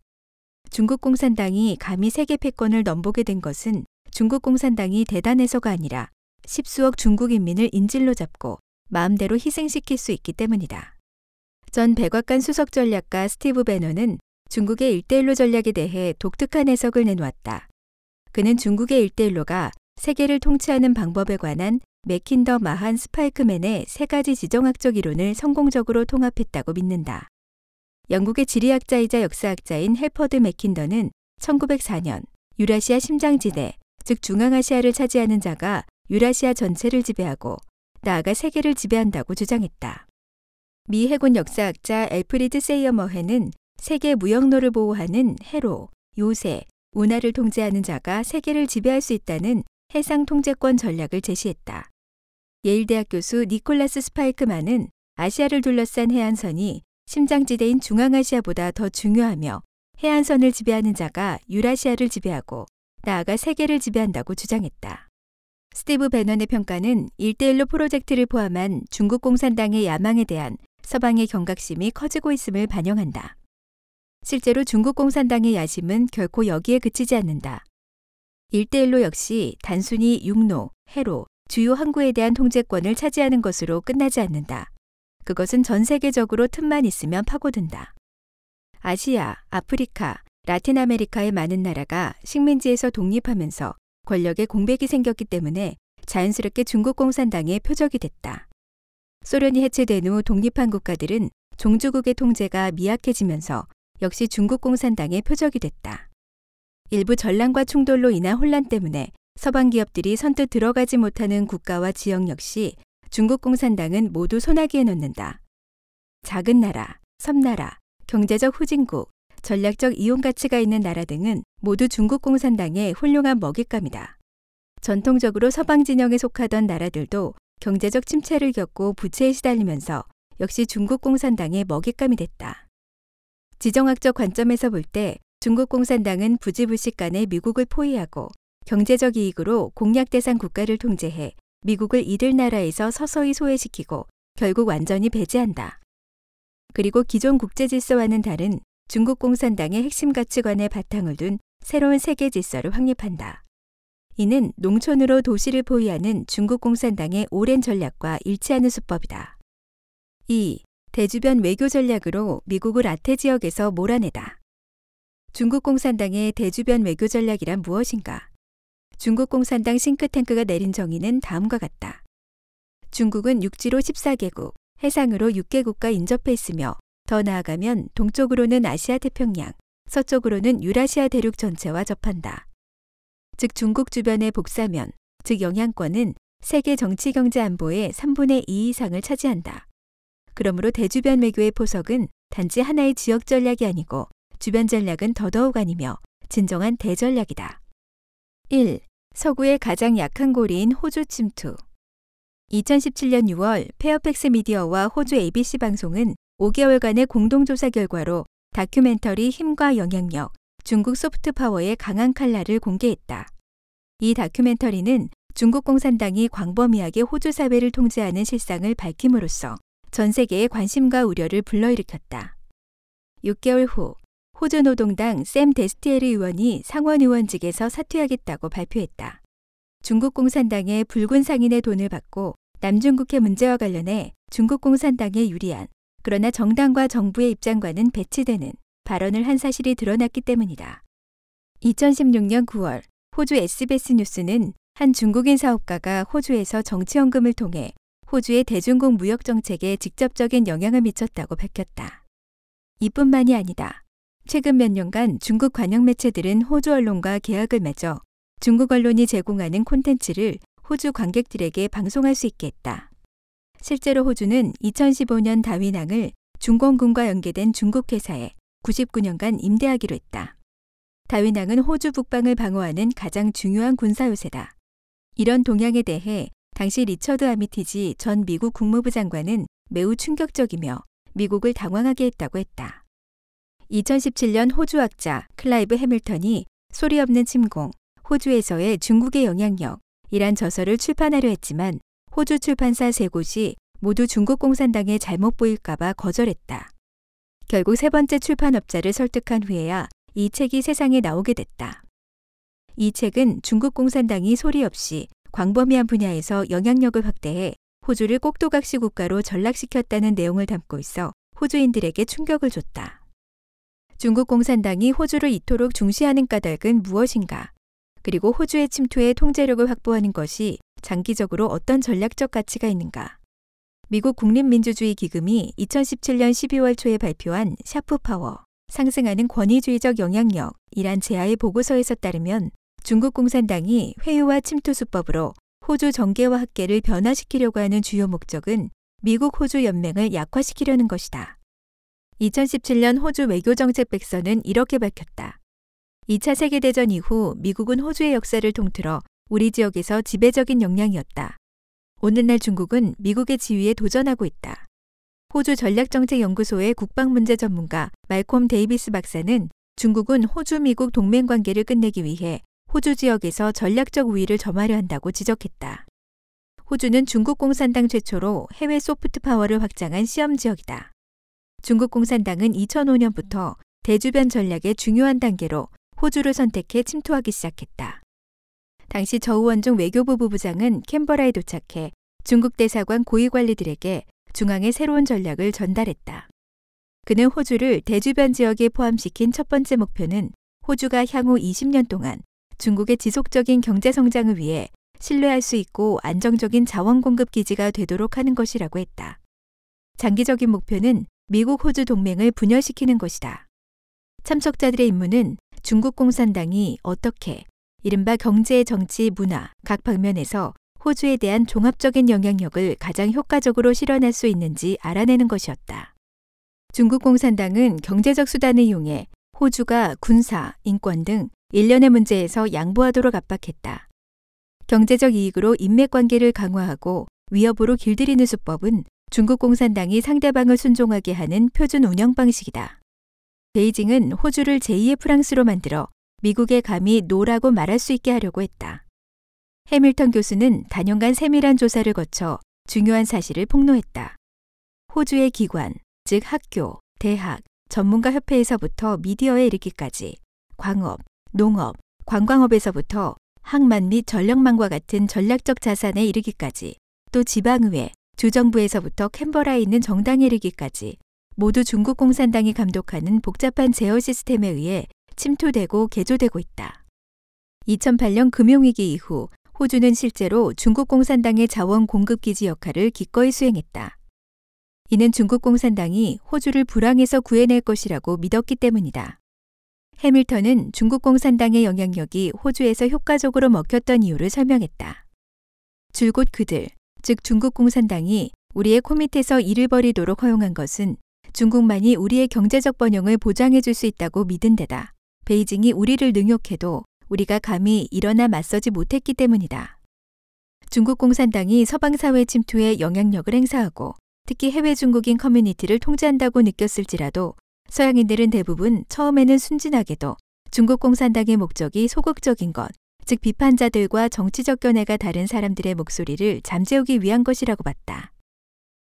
중국 공산당이 감히 세계 패권을 넘보게 된 것은 중국 공산당이 대단해서가 아니라 십수억 중국 인민을 인질로 잡고 마음대로 희생시킬 수 있기 때문이다. 전 백악관 수석 전략가 스티브 배넌은 중국의 일대일로 전략에 대해 독특한 해석을 내놓았다. 그는 중국의 일대일로가 세계를 통치하는 방법에 관한 맥킨더 마한 스파이크맨의 세 가지 지정학적 이론을 성공적으로 통합했다고 믿는다. 영국의 지리학자이자 역사학자인 핼퍼드 맥킨더는 1904년 유라시아 심장지대, 즉 중앙아시아를 차지하는 자가 유라시아 전체를 지배하고 나아가 세계를 지배한다고 주장했다. 미 해군 역사학자 앨프리드 세이어 머핸은 세계 무역로를 보호하는 해로, 요새, 운하를 통제하는 자가 세계를 지배할 수 있다는 해상 통제권 전략을 제시했다. 예일대학 교수 니콜라스 스파이크만은 아시아를 둘러싼 해안선이 심장지대인 중앙아시아보다 더 중요하며 해안선을 지배하는 자가 유라시아를 지배하고 나아가 세계를 지배한다고 주장했다. 스티브 베넌의 평가는 일대일로 프로젝트를 포함한 중국 공산당의 야망에 대한 서방의 경각심이 커지고 있음을 반영한다. 실제로 중국 공산당의 야심은 결코 여기에 그치지 않는다. 일대일로 역시 단순히 육로, 해로, 주요 항구에 대한 통제권을 차지하는 것으로 끝나지 않는다. 그것은 전 세계적으로 틈만 있으면 파고든다. 아시아, 아프리카, 라틴 아메리카의 많은 나라가 식민지에서 독립하면서 권력의 공백이 생겼기 때문에 자연스럽게 중국 공산당의 표적이 됐다. 소련이 해체된 후 독립한 국가들은 종주국의 통제가 미약해지면서 역시 중국 공산당의 표적이 됐다. 일부 전란과 충돌로 인한 혼란 때문에 서방 기업들이 선뜻 들어가지 못하는 국가와 지역 역시 중국 공산당은 모두 소나기에 넣는다. 작은 나라, 섬나라, 경제적 후진국, 전략적 이용 가치가 있는 나라 등은 모두 중국 공산당의 훌륭한 먹잇감이다. 전통적으로 서방 진영에 속하던 나라들도 경제적 침체를 겪고 부채에 시달리면서 역시 중국 공산당의 먹잇감이 됐다. 지정학적 관점에서 볼 때 중국 공산당은 부지불식 간에 미국을 포위하고 경제적 이익으로 공약 대상 국가를 통제해 미국을 이들 나라에서 서서히 소외시키고 결국 완전히 배제한다. 그리고 기존 국제 질서와는 다른 중국 공산당의 핵심 가치관에 바탕을 둔 새로운 세계 질서를 확립한다. 이는 농촌으로 도시를 포위하는 중국 공산당의 오랜 전략과 일치하는 수법이다. 2. 대주변 외교 전략으로 미국을 아태 지역에서 몰아내다. 중국 공산당의 대주변 외교 전략이란 무엇인가? 중국 공산당 싱크탱크가 내린 정의는 다음과 같다. 중국은 육지로 14개국, 해상으로 6개국과 인접해 있으며 더 나아가면 동쪽으로는 아시아 태평양, 서쪽으로는 유라시아 대륙 전체와 접한다. 즉 중국 주변의 복사면, 즉 영향권은 세계 정치 경제 안보의 3분의 2 이상을 차지한다. 그러므로 대주변 외교의 포석은 단지 하나의 지역 전략이 아니고 주변 전략은 더더욱 아니며 진정한 대전략이다. 1. 서구의 가장 약한 고리인 호주 침투. 2017년 6월 페어팩스 미디어와 호주 ABC 방송은 5개월간의 공동조사 결과로 다큐멘터리 힘과 영향력, 중국 소프트 파워의 강한 칼날을 공개했다. 이 다큐멘터리는 중국 공산당이 광범위하게 호주 사회를 통제하는 실상을 밝힘으로써 전 세계의 관심과 우려를 불러일으켰다. 6개월 후 호주 노동당 샘 데스티에르 의원이 상원 의원직에서 사퇴하겠다고 발표했다. 중국 공산당의 붉은 상인의 돈을 받고 남중국해 문제와 관련해 중국 공산당에 유리한 그러나 정당과 정부의 입장과는 배치되는 발언을 한 사실이 드러났기 때문이다. 2016년 9월 호주 SBS 뉴스는 한 중국인 사업가가 호주에서 정치연금을 통해 호주의 대중국 무역 정책에 직접적인 영향을 미쳤다고 밝혔다. 이뿐만이 아니다. 최근 몇 년간 중국 관영 매체들은 호주 언론과 계약을 맺어 중국 언론이 제공하는 콘텐츠를 호주 관객들에게 방송할 수 있게 했다. 실제로 호주는 2015년 다윈항을 중공군과 연계된 중국 회사에 99년간 임대하기로 했다. 다윈항은 호주 북방을 방어하는 가장 중요한 군사 요새다. 이런 동향에 대해 당시 리처드 아미티지 전 미국 국무부 장관은 매우 충격적이며 미국을 당황하게 했다고 했다. 2017년 호주 학자 클라이브 해밀턴이 소리 없는 침공, 호주에서의 중국의 영향력 이란 저서를 출판하려 했지만 호주 출판사 세 곳이 모두 중국 공산당에 잘못 보일까봐 거절했다. 결국 세 번째 출판업자를 설득한 후에야 이 책이 세상에 나오게 됐다. 이 책은 중국 공산당이 소리 없이 광범위한 분야에서 영향력을 확대해 호주를 꼭두각시 국가로 전락시켰다는 내용을 담고 있어 호주인들에게 충격을 줬다. 중국 공산당이 호주를 이토록 중시하는 까닭은 무엇인가? 그리고 호주에 침투해 통제력을 확보하는 것이 장기적으로 어떤 전략적 가치가 있는가? 미국 국립민주주의 기금이 2017년 12월 초에 발표한 sharp power, 상승하는 권위주의적 영향력이란 제하의 보고서에 따르면 중국 공산당이 회유와 침투 수법으로 호주 정계와 학계를 변화시키려고 하는 주요 목적은 미국 호주 연맹을 약화시키려는 것이다. 2017년 호주 외교정책 백서는 이렇게 밝혔다. 2차 세계대전 이후 미국은 호주의 역사를 통틀어 우리 지역에서 지배적인 역량이었다. 오늘날 중국은 미국의 지위에 도전하고 있다. 호주 전략정책연구소의 국방문제 전문가 말콤 데이비스 박사는 중국은 호주 미국 동맹 관계를 끝내기 위해 호주 지역에서 전략적 우위를 점하려 한다고 지적했다. 호주는 중국 공산당 최초로 해외 소프트 파워를 확장한 시험 지역이다. 중국 공산당은 2005년부터 대주변 전략의 중요한 단계로 호주를 선택해 침투하기 시작했다. 당시 저우원중 외교부 부부장은 캔버라에 도착해 중국 대사관 고위 관리들에게 중앙의 새로운 전략을 전달했다. 그는 호주를 대주변 지역에 포함시킨 첫 번째 목표는 호주가 향후 20년 동안 중국의 지속적인 경제 성장을 위해 신뢰할 수 있고 안정적인 자원 공급 기지가 되도록 하는 것이라고 했다. 장기적인 목표는 미국 호주 동맹을 분열시키는 것이다. 참석자들의 임무는 중국 공산당이 어떻게 이른바 경제, 정치, 문화 각 방면에서 호주에 대한 종합적인 영향력을 가장 효과적으로 실현할 수 있는지 알아내는 것이었다. 중국 공산당은 경제적 수단을 이용해 호주가 군사, 인권 등 일련의 문제에서 양보하도록 압박했다. 경제적 이익으로 인맥 관계를 강화하고 위협으로 길들이는 수법은 중국 공산당이 상대방을 순종하게 하는 표준 운영 방식이다. 베이징은 호주를 제2의 프랑스로 만들어 미국에 감히 no라고 말할 수 있게 하려고 했다. 해밀턴 교수는 다년간 세밀한 조사를 거쳐 중요한 사실을 폭로했다. 호주의 기관, 즉 학교, 대학, 전문가 협회에서부터 미디어에 이르기까지 광업, 농업, 관광업에서부터 항만 및 전력망과 같은 전략적 자산에 이르기까지 또 지방의회, 주정부에서부터 캔버라에 있는 정당에 이르기까지 모두 중국 공산당이 감독하는 복잡한 제어 시스템에 의해 침투되고 개조되고 있다. 2008년 금융위기 이후 호주는 실제로 중국 공산당의 자원 공급 기지 역할을 기꺼이 수행했다. 이는 중국 공산당이 호주를 불황에서 구해낼 것이라고 믿었기 때문이다. 해밀턴은 중국 공산당의 영향력이 호주에서 효과적으로 먹혔던 이유를 설명했다. 줄곧 그들, 즉 중국 공산당이 우리의 코밑에서 일을 벌이도록 허용한 것은 중국만이 우리의 경제적 번영을 보장해 줄 수 있다고 믿은 데다. 베이징이 우리를 능욕해도 우리가 감히 일어나 맞서지 못했기 때문이다. 중국 공산당이 서방 사회 침투에 영향력을 행사하고 특히 해외 중국인 커뮤니티를 통제한다고 느꼈을지라도 서양인들은 대부분 처음에는 순진하게도 중국 공산당의 목적이 소극적인 것, 즉 비판자들과 정치적 견해가 다른 사람들의 목소리를 잠재우기 위한 것이라고 봤다.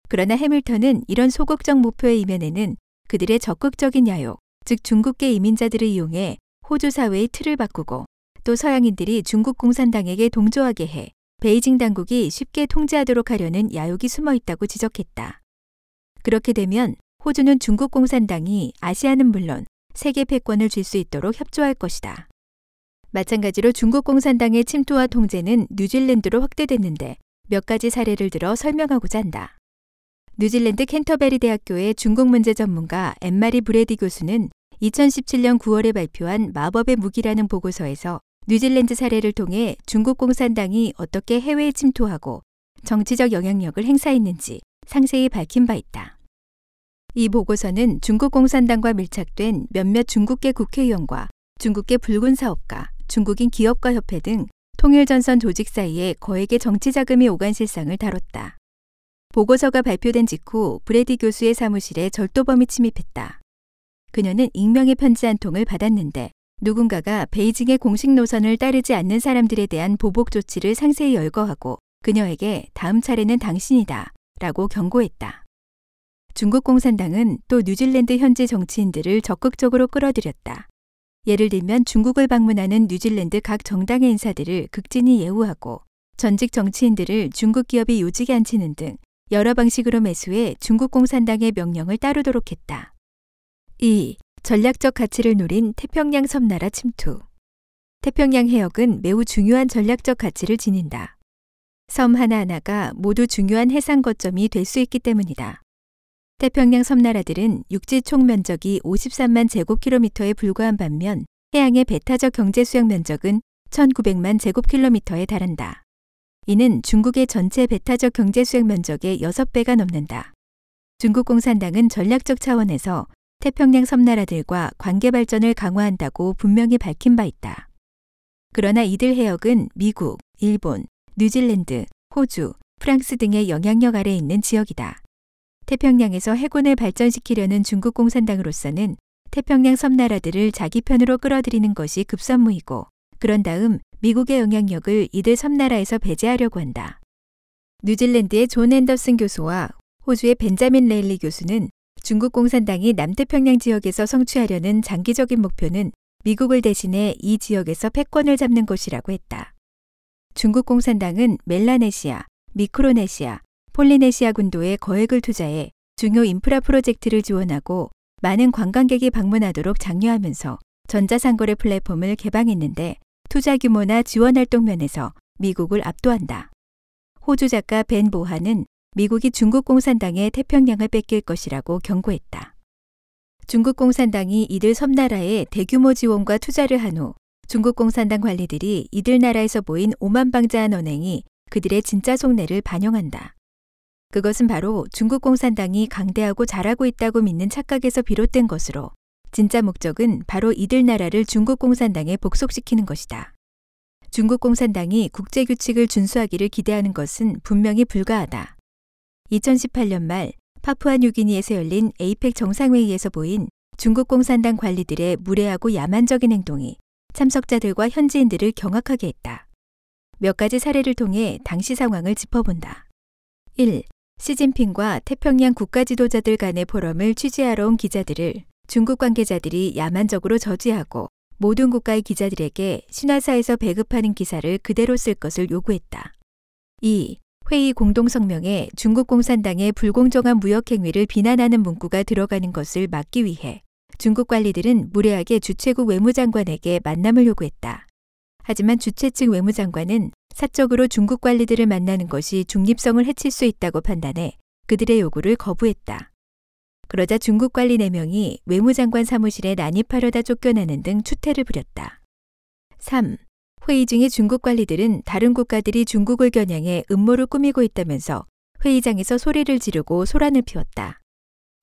그러나 해밀턴은 이런 소극적 목표의 이면에는 그들의 적극적인 야욕, 즉 중국계 이민자들을 이용해 호주 사회의 틀을 바꾸고 또 서양인들이 중국 공산당에게 동조하게 해 베이징 당국이 쉽게 통제하도록 하려는 야욕이 숨어 있다고 지적했다. 그렇게 되면 호주는 중국 공산당이 아시아는 물론 세계 패권을 줄수 있도록 협조할 것이다. 마찬가지로 중국 공산당의 침투와 통제는 뉴질랜드로 확대됐는데 몇 가지 사례를 들어 설명하고자 한다. 뉴질랜드 캔터베리 대학교의 중국 문제 전문가 앤마리 브래디 교수는 2017년 9월에 발표한 마법의 무기라는 보고서에서 뉴질랜드 사례를 통해 중국 공산당이 어떻게 해외에 침투하고 정치적 영향력을 행사했는지 상세히 밝힌 바 있다. 이 보고서는 중국 공산당과 밀착된 몇몇 중국계 국회의원과 중국계 붉은 사업가, 중국인 기업가 협회 등 통일전선 조직 사이에 거액의 정치 자금이 오간 실상을 다뤘다. 보고서가 발표된 직후 브래디 교수의 사무실에 절도범이 침입했다. 그녀는 익명의 편지 한 통을 받았는데 누군가가 베이징의 공식 노선을 따르지 않는 사람들에 대한 보복 조치를 상세히 열거하고 그녀에게 다음 차례는 당신이다 라고 경고했다. 중국 공산당은 또 뉴질랜드 현지 정치인들을 적극적으로 끌어들였다. 예를 들면 중국을 방문하는 뉴질랜드 각 정당의 인사들을 극진히 예우하고 전직 정치인들을 중국 기업이 요직에 앉히는 등 여러 방식으로 매수해 중국 공산당의 명령을 따르도록 했다. 2. 전략적 가치를 노린 태평양 섬나라 침투. 태평양 해역은 매우 중요한 전략적 가치를 지닌다. 섬 하나하나가 모두 중요한 해상 거점이 될 수 있기 때문이다. 태평양 섬나라들은 육지 총 면적이 53만 제곱킬로미터에 불과한 반면 해양의 배타적 경제 수용 면적은 1900만 제곱킬로미터에 달한다. 이는 중국의 전체 배타적 경제 수행 면적의 6배가 넘는다. 중국 공산당은 전략적 차원에서 태평양 섬나라들과 관계 발전을 강화한다고 분명히 밝힌 바 있다. 그러나 이들 해역은 미국, 일본, 뉴질랜드, 호주, 프랑스 등의 영향력 아래 있는 지역이다. 태평양에서 해군을 발전시키려는 중국 공산당으로서는 태평양 섬나라들을 자기 편으로 끌어들이는 것이 급선무이고 그런 다음 미국의 영향력을 이들 섬나라에서 배제하려고 한다. 뉴질랜드의 존 앤더슨 교수와 호주의 벤자민 레일리 교수는 중국 공산당이 남태평양 지역에서 성취하려는 장기적인 목표는 미국을 대신해 이 지역에서 패권을 잡는 것이라고 했다. 중국 공산당은 멜라네시아, 미크로네시아, 폴리네시아 군도에 거액을 투자해 중요 인프라 프로젝트를 지원하고 많은 관광객이 방문하도록 장려하면서 전자상거래 플랫폼을 개방했는데 투자 규모나 지원 활동 면에서 미국을 압도한다. 호주 작가 벤 보하는 미국이 중국 공산당의 태평양을 뺏길 것이라고 경고했다. 중국 공산당이 이들 섬나라에 대규모 지원과 투자를 한 후 중국 공산당 관리들이 이들 나라에서 보인 오만방자한 언행이 그들의 진짜 속내를 반영한다. 그것은 바로 중국 공산당이 강대하고 잘하고 있다고 믿는 착각에서 비롯된 것으로 진짜 목적은 바로 이들 나라를 중국 공산당에 복속시키는 것이다. 중국 공산당이 국제 규칙을 준수하기를 기대하는 것은 분명히 불가하다. 2018년 말 파푸아 뉴기니에서 열린 에이펙 정상회의에서 보인 중국 공산당 관리들의 무례하고 야만적인 행동이 참석자들과 현지인들을 경악하게 했다. 몇 가지 사례를 통해 당시 상황을 짚어본다. 1. 시진핑과 태평양 국가 지도자들 간의 포럼을 취재하러 온 기자들을 중국 관계자들이 야만적으로 저지하고 모든 국가의 기자들에게 신화사에서 배급하는 기사를 그대로 쓸 것을 요구했다. 2. 회의 공동성명에 중국 공산당의 불공정한 무역행위를 비난하는 문구가 들어가는 것을 막기 위해 중국 관리들은 무례하게 주최국 외무장관에게 만남을 요구했다. 하지만 주최 측 외무장관은 사적으로 중국 관리들을 만나는 것이 중립성을 해칠 수 있다고 판단해 그들의 요구를 거부했다. 그러자 중국 관리 4명이 외무장관 사무실에 난입하려다 쫓겨나는 등 추태를 부렸다. 3. 회의 중에 중국 관리들은 다른 국가들이 중국을 겨냥해 음모를 꾸미고 있다면서 회의장에서 소리를 지르고 소란을 피웠다.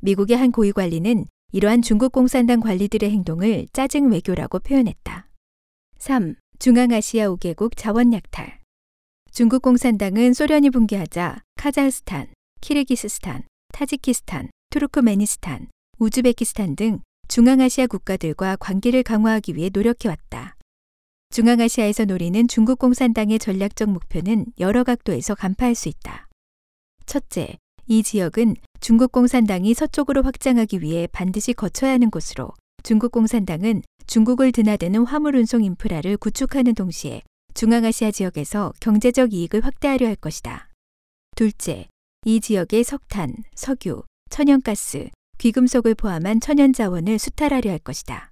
미국의 한 고위 관리는 이러한 중국 공산당 관리들의 행동을 짜증 외교라고 표현했다. 3. 중앙아시아 5개국 자원 약탈. 중국 공산당은 소련이 붕괴하자 카자흐스탄, 키르기스스탄, 타지키스탄, 투르크메니스탄, 우즈베키스탄 등 중앙아시아 국가들과 관계를 강화하기 위해 노력해왔다. 중앙아시아에서 노리는 중국 공산당의 전략적 목표는 여러 각도에서 간파할 수 있다. 첫째, 이 지역은 중국 공산당이 서쪽으로 확장하기 위해 반드시 거쳐야 하는 곳으로 중국 공산당은 중국을 드나드는 화물 운송 인프라를 구축하는 동시에 중앙아시아 지역에서 경제적 이익을 확대하려 할 것이다. 둘째, 이 지역의 석탄, 석유, 천연가스, 귀금속을 포함한 천연 자원을 수탈하려 할 것이다.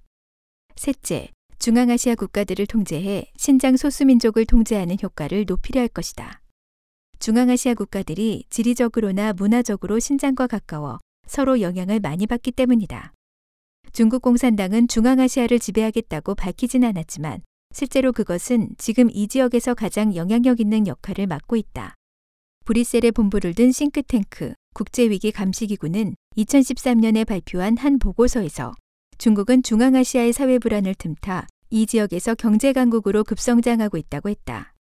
셋째, 중앙아시아 국가들을 통제해 신장 소수민족을 통제하는 효과를 높이려 할 것이다. 중앙아시아 국가들이 지리적으로나 문화적으로 신장과 가까워 서로 영향을 많이 받기 때문이다. 중국 공산당은 중앙아시아를 지배하겠다고 밝히진 않았지만 실제로 그것은 지금 이 지역에서 가장 영향력 있는 역할을 맡고 있다. 브뤼셀에 본부를 둔 싱크탱크 국제위기 감시기구는 2013년에 발표한 한 보고서에서 중국은 중앙아시아의 사회 불안을 틈타 이 지역에서 경제 강국으로 급성장하고 있다고 했다.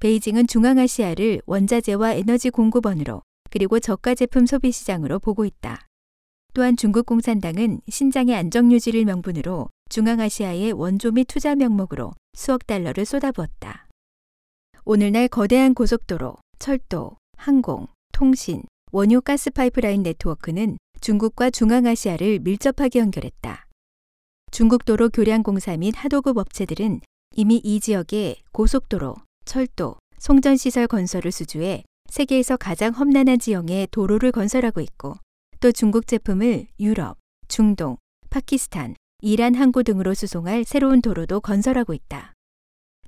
베이징은 중앙아시아를 원자재와 에너지 공급원으로 그리고 저가 제품 소비 시장으로 보고 있다. 또한 중국 공산당은 신장의 안정 유지를 명분으로 중앙아시아의 원조 및 투자 명목으로 수억 달러를 쏟아부었다. 오늘날 거대한 고속도로, 철도, 항공, 통신, 원유 가스 파이프라인 네트워크는 중국과 중앙아시아를 밀접하게 연결했다. 중국 도로 교량 공사 및 하도급 업체들은 이미 이 지역에 고속도로, 철도, 송전시설 건설을 수주해 세계에서 가장 험난한 지형에 도로를 건설하고 있고 또 중국 제품을 유럽, 중동, 파키스탄, 이란 항구 등으로 수송할 새로운 도로도 건설하고 있다.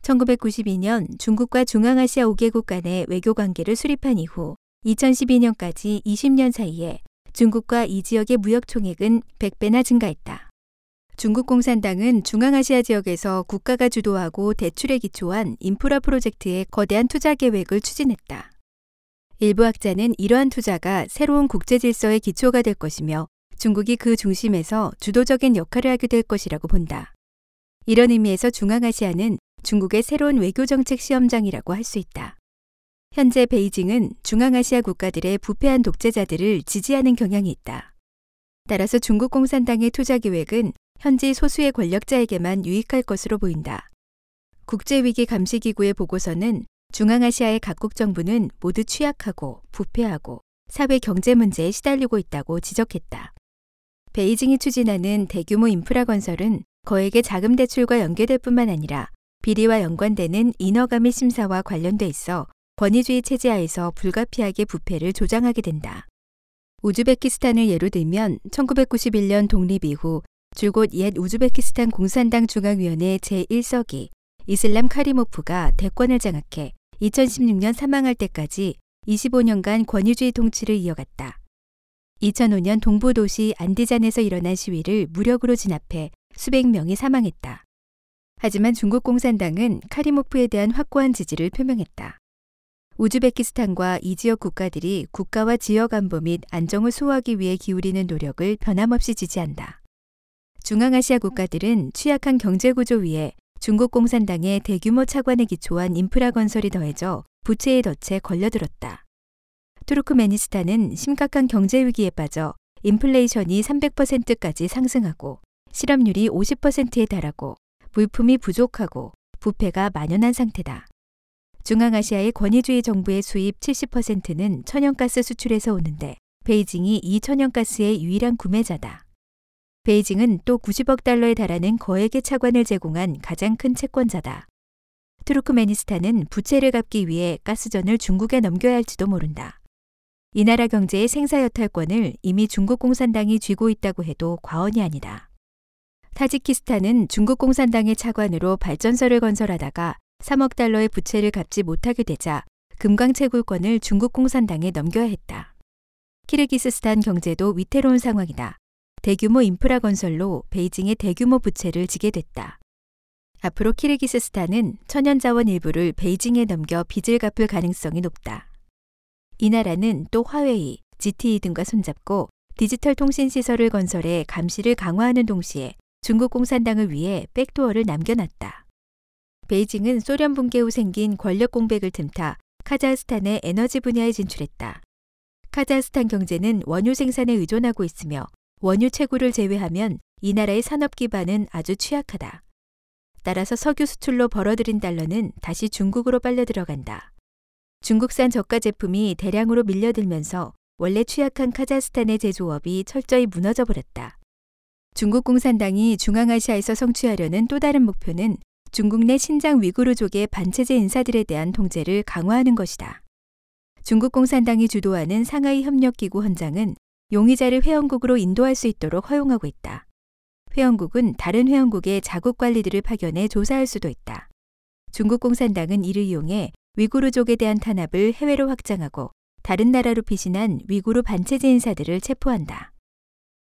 1992년 중국과 중앙아시아 5개국 간의 외교 관계를 수립한 이후 2012년까지 20년 사이에 중국과 이 지역의 무역 총액은 100배나 증가했다. 중국 공산당은 중앙아시아 지역에서 국가가 주도하고 대출에 기초한 인프라 프로젝트에 거대한 투자 계획을 추진했다. 일부 학자는 이러한 투자가 새로운 국제 질서의 기초가 될 것이며 중국이 그 중심에서 주도적인 역할을 하게 될 것이라고 본다. 이런 의미에서 중앙아시아는 중국의 새로운 외교정책 시험장이라고 할 수 있다. 현재 베이징은 중앙아시아 국가들의 부패한 독재자들을 지지하는 경향이 있다. 따라서 중국 공산당의 투자 계획은 현지 소수의 권력자에게만 유익할 것으로 보인다. 국제위기 감시기구의 보고서는 중앙아시아의 각국 정부는 모두 취약하고 부패하고 사회 경제 문제에 시달리고 있다고 지적했다. 베이징이 추진하는 대규모 인프라 건설은 거액의 자금 대출과 연계될 뿐만 아니라 비리와 연관되는 인허가미 심사와 관련돼 있어 권위주의 체제하에서 불가피하게 부패를 조장하게 된다. 우즈베키스탄을 예로 들면 1991년 독립 이후 줄곧 옛 우즈베키스탄 공산당 중앙위원회 제1서기 이슬람 카리모프가 대권을 장악해 2016년 사망할 때까지 25년간 권위주의 통치를 이어갔다. 2005년 동부도시 안디잔에서 일어난 시위를 무력으로 진압해 수백 명이 사망했다. 하지만 중국 공산당은 카리모프에 대한 확고한 지지를 표명했다. 우즈베키스탄과 이 지역 국가들이 국가와 지역 안보 및 안정을 수호하기 위해 기울이는 노력을 변함없이 지지한다. 중앙아시아 국가들은 취약한 경제 구조 위에 중국 공산당의 대규모 차관에 기초한 인프라 건설이 더해져 부채의 덫에 걸려들었다. 투르크메니스탄은 심각한 경제 위기에 빠져 인플레이션이 300%까지 상승하고 실업률이 50%에 달하고 물품이 부족하고 부패가 만연한 상태다. 중앙아시아의 권위주의 정부의 수입 70%는 천연가스 수출에서 오는데 베이징이 이 천연가스의 유일한 구매자다. 베이징은 또 90억 달러에 달하는 거액의 차관을 제공한 가장 큰 채권자다. 투르크메니스탄은 부채를 갚기 위해 가스전을 중국에 넘겨야 할지도 모른다. 이 나라 경제의 생사 여탈권을 이미 중국 공산당이 쥐고 있다고 해도 과언이 아니다. 타지키스탄은 중국 공산당의 차관으로 발전소를 건설하다가 3억 달러의 부채를 갚지 못하게 되자 금강 채굴권을 중국 공산당에 넘겨야 했다. 키르기스스탄 경제도 위태로운 상황이다. 대규모 인프라 건설로 베이징의 대규모 부채를 지게 됐다. 앞으로 키르기스스탄은 천연자원 일부를 베이징에 넘겨 빚을 갚을 가능성이 높다. 이 나라는 또 화웨이, GTE 등과 손잡고 디지털 통신 시설을 건설해 감시를 강화하는 동시에 중국 공산당을 위해 백도어를 남겨놨다. 베이징은 소련 붕괴 후 생긴 권력 공백을 틈타 카자흐스탄의 에너지 분야에 진출했다. 카자흐스탄 경제는 원유 생산에 의존하고 있으며 원유 채굴을 제외하면 이 나라의 산업 기반은 아주 취약하다. 따라서 석유 수출로 벌어들인 달러는 다시 중국으로 빨려 들어간다. 중국산 저가 제품이 대량으로 밀려들면서 원래 취약한 카자흐스탄의 제조업이 철저히 무너져 버렸다. 중국 공산당이 중앙아시아에서 성취하려는 또 다른 목표는 중국 내 신장 위구르족의 반체제 인사들에 대한 통제를 강화하는 것이다. 중국 공산당이 주도하는 상하이 협력기구 헌장은 용의자를 회원국으로 인도할 수 있도록 허용하고 있다. 회원국은 다른 회원국의 자국 관리들을 파견해 조사할 수도 있다. 중국 공산당은 이를 이용해 위구르족에 대한 탄압을 해외로 확장하고 다른 나라로 피신한 위구르 반체제 인사들을 체포한다.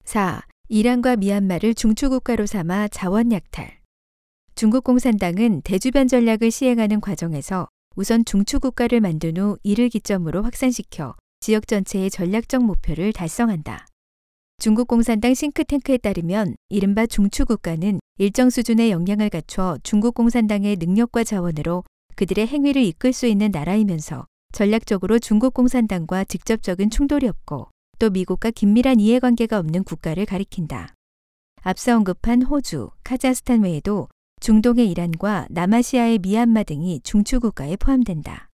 4. 이란과 미얀마를 중추국가로 삼아 자원 약탈. 중국 공산당은 대주변 전략을 시행하는 과정에서 우선 중추국가를 만든 후 이를 기점으로 확산시켜 지역 전체의 전략적 목표를 달성한다. 중국 공산당 싱크탱크에 따르면 이른바 중추 국가는 일정 수준의 역량을 갖춰 중국 공산당의 능력과 자원으로 그들의 행위를 이끌 수 있는 나라이면서 전략적으로 중국 공산당과 직접적인 충돌이 없고 또 미국과 긴밀한 이해관계가 없는 국가를 가리킨다. 앞서 언급한 호주, 카자흐스탄 외에도 중동의 이란과 남아시아의 미얀마 등이 중추 국가에 포함된다.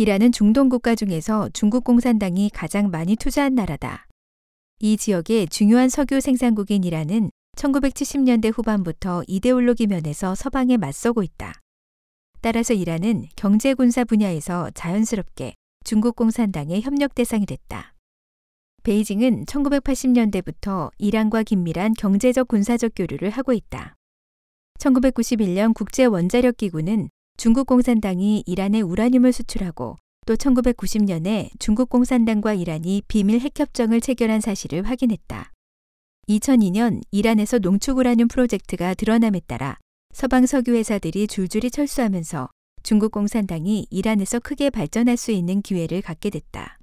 이란은 중동 국가 중에서 중국 공산당이 가장 많이 투자한 나라다. 이 지역의 중요한 석유 생산국인 이란은 1970년대 후반부터 이데올로기 면에서 서방에 맞서고 있다. 따라서 이란은 경제 군사 분야에서 자연스럽게 중국 공산당의 협력 대상이 됐다. 베이징은 1980년대부터 이란과 긴밀한 경제적 군사적 교류를 하고 있다. 1991년 국제 원자력 기구는 중국 공산당이 이란에 우라늄을 수출하고 또 1990년에 중국 공산당과 이란이 비밀 핵협정을 체결한 사실을 확인했다. 2002년 이란에서 농축 우라늄 프로젝트가 드러남에 따라 서방 석유 회사들이 줄줄이 철수하면서 중국 공산당이 이란에서 크게 발전할 수 있는 기회를 갖게 됐다.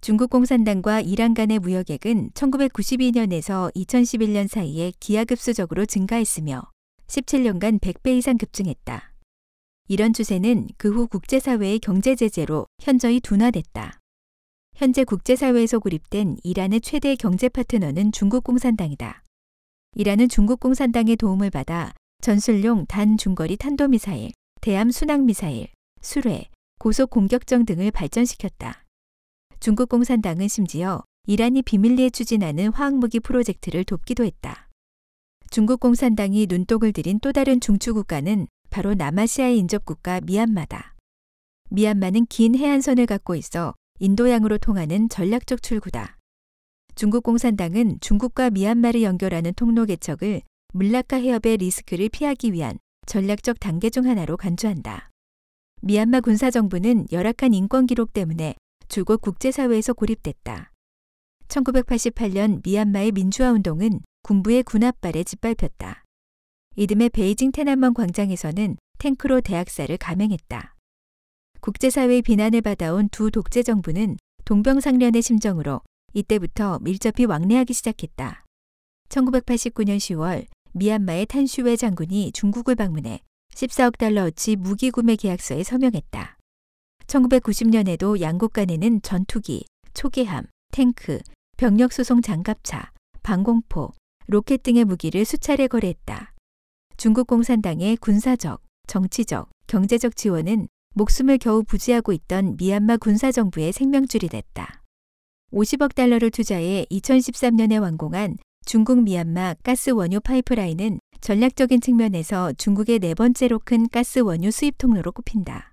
중국 공산당과 이란 간의 무역액은 1992년에서 2011년 사이에 기하급수적으로 증가했으며 17년간 100배 이상 급증했다. 이런 추세는 그 후 국제사회의 경제 제재로 현저히 둔화됐다. 현재 국제사회에서 고립된 이란의 최대 경제 파트너는 중국 공산당이다. 이란은 중국 공산당의 도움을 받아 전술용 단중거리 탄도미사일, 대함 순항미사일, 수뢰, 고속 공격정 등을 발전시켰다. 중국 공산당은 심지어 이란이 비밀리에 추진하는 화학무기 프로젝트를 돕기도 했다. 중국 공산당이 눈독을 들인 또 다른 중추 국가는 바로 남아시아의 인접국가 미얀마다. 미얀마는 긴 해안선을 갖고 있어 인도양으로 통하는 전략적 출구다. 중국 공산당은 중국과 미얀마를 연결하는 통로 개척을 물라카 해협의 리스크를 피하기 위한 전략적 단계 중 하나로 간주한다. 미얀마 군사정부는 열악한 인권 기록 때문에 줄곧 국제사회에서 고립됐다. 1988년 미얀마의 민주화 운동은 군부의 군압발에 짓밟혔다. 이듬해 베이징 테난먼 광장에서는 탱크로 대학살을 감행했다. 국제사회의 비난을 받아온 두 독재 정부는 동병상련의 심정으로 이때부터 밀접히 왕래하기 시작했다. 1989년 10월 미얀마의 탄슈웨 장군이 중국을 방문해 14억 달러어치 무기 구매 계약서에 서명했다. 1990년에도 양국 간에는 전투기, 초계함, 탱크, 병력 수송 장갑차, 방공포, 로켓 등의 무기를 수차례 거래했다. 중국 공산당의 군사적, 정치적, 경제적 지원은 목숨을 겨우 부지하고 있던 미얀마 군사정부의 생명줄이 됐다. 50억 달러를 투자해 2013년에 완공한 중국 미얀마 가스 원유 파이프라인은 전략적인 측면에서 중국의 네 번째로 큰 가스 원유 수입 통로로 꼽힌다.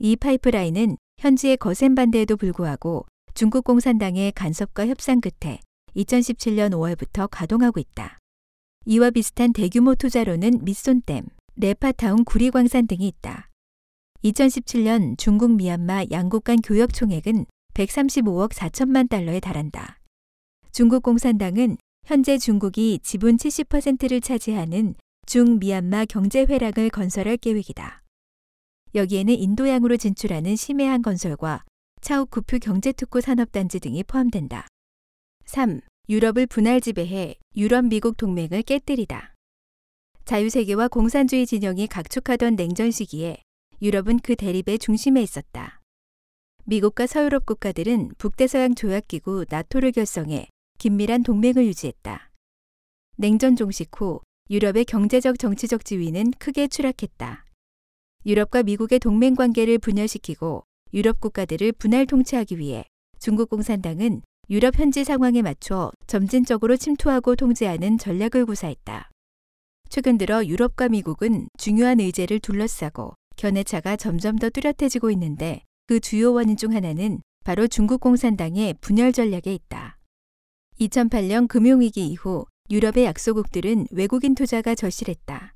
이 파이프라인은 현지의 거센 반대에도 불구하고 중국 공산당의 간섭과 협상 끝에 2017년 5월부터 가동하고 있다. 이와 비슷한 대규모 투자로는 밑손댐, 레파타운 구리광산 등이 있다. 2017년 중국 미얀마 양국 간 교역 총액은 135억 4천만 달러에 달한다. 중국 공산당은 현재 중국이 지분 70%를 차지하는 중미얀마 경제 회랑을 건설할 계획이다. 여기에는 인도양으로 진출하는 심해한 건설과 차우쿠프 경제특구 산업단지 등이 포함된다. 3. 유럽을 분할 지배해 유럽 미국 동맹을 깨뜨리다. 자유세계와 공산주의 진영이 각축하던 냉전 시기에 유럽은 그 대립의 중심에 있었다. 미국과 서유럽 국가들은 북대서양 조약기구 나토를 결성해 긴밀한 동맹을 유지했다. 냉전 종식 후 유럽의 경제적 정치적 지위는 크게 추락했다. 유럽과 미국의 동맹 관계를 분열시키고 유럽 국가들을 분할 통치하기 위해 중국 공산당은 유럽 현지 상황에 맞춰 점진적으로 침투하고 통제하는 전략을 구사했다. 최근 들어 유럽과 미국은 중요한 의제를 둘러싸고 견해차가 점점 더 뚜렷해지고 있는데 그 주요 원인 중 하나는 바로 중국 공산당의 분열 전략에 있다. 2008년 금융위기 이후 유럽의 약소국들은 외국인 투자가 절실했다.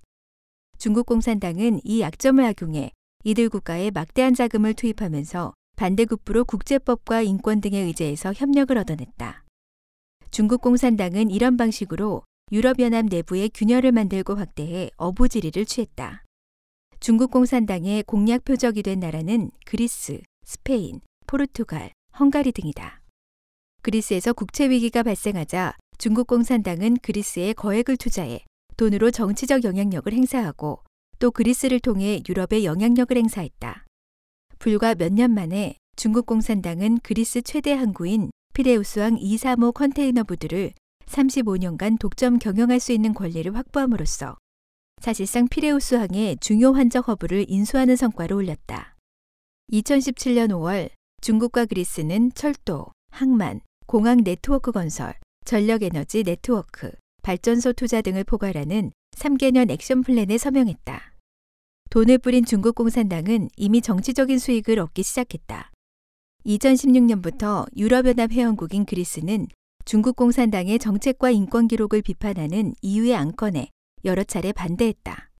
중국 공산당은 이 약점을 악용해 이들 국가에 막대한 자금을 투입하면서 반대급부로 국제법과 인권 등의 의제에서 협력을 얻어냈다. 중국 공산당은 이런 방식으로 유럽연합 내부의 균열을 만들고 확대해 어부지리를 취했다. 중국 공산당의 공약 표적이 된 나라는 그리스, 스페인, 포르투갈, 헝가리 등이다. 그리스에서 국채 위기가 발생하자 중국 공산당은 그리스에 거액을 투자해 돈으로 정치적 영향력을 행사하고 또 그리스를 통해 유럽의 영향력을 행사했다. 불과 몇 년 만에 중국 공산당은 그리스 최대 항구인 피레우스항 235 컨테이너 부두를 35년간 독점 경영할 수 있는 권리를 확보함으로써 사실상 피레우스항의 중요 환적 허브를 인수하는 성과를 올렸다. 2017년 5월 중국과 그리스는 철도, 항만, 공항 네트워크 건설, 전력에너지 네트워크, 발전소 투자 등을 포괄하는 3개년 액션 플랜에 서명했다. 돈을 뿌린 중국 공산당은 이미 정치적인 수익을 얻기 시작했다. 2016년부터 유럽연합 회원국인 그리스는 중국 공산당의 정책과 인권 기록을 비판하는 이유의 안건에 여러 차례 반대했다.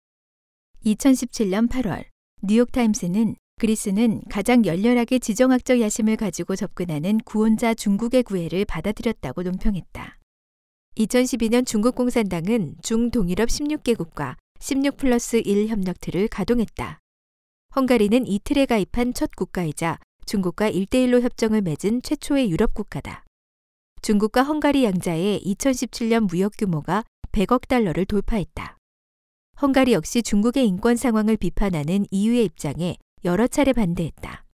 2017년 8월 뉴욕타임스는 그리스는 가장 열렬하게 지정학적 야심을 가지고 접근하는 구원자 중국의 구애를 받아들였다고 논평했다. 2012년 중국 공산당은 중동유럽 16개국과 16 플러스 1 협력틀을 가동했다. 헝가리는 이틀에 가입한 첫 국가이자 중국과 1대1로 협정을 맺은 최초의 유럽 국가다. 중국과 헝가리 양자의 2017년 무역 규모가 100억 달러를 돌파했다. 헝가리 역시 중국의 인권 상황을 비판하는 EU의 입장에 여러 차례 반대했다.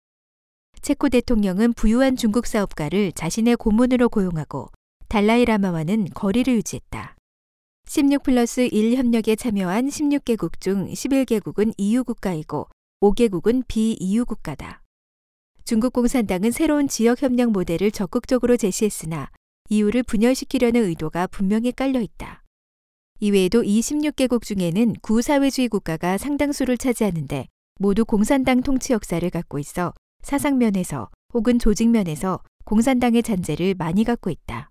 체코 대통령은 부유한 중국 사업가를 자신의 고문으로 고용하고 달라이 라마와는 거리를 유지했다. 16 플러스 1 협력에 참여한 16개국 중 11개국은 EU 국가이고 5개국은 비EU 국가다. 중국 공산당은 새로운 지역 협력 모델을 적극적으로 제시했으나 EU를 분열시키려는 의도가 분명히 깔려 있다. 이외에도 이 16개국 중에는 구사회주의 국가가 상당수를 차지하는데 모두 공산당 통치 역사를 갖고 있어 사상면에서 혹은 조직면에서 공산당의 잔재를 많이 갖고 있다.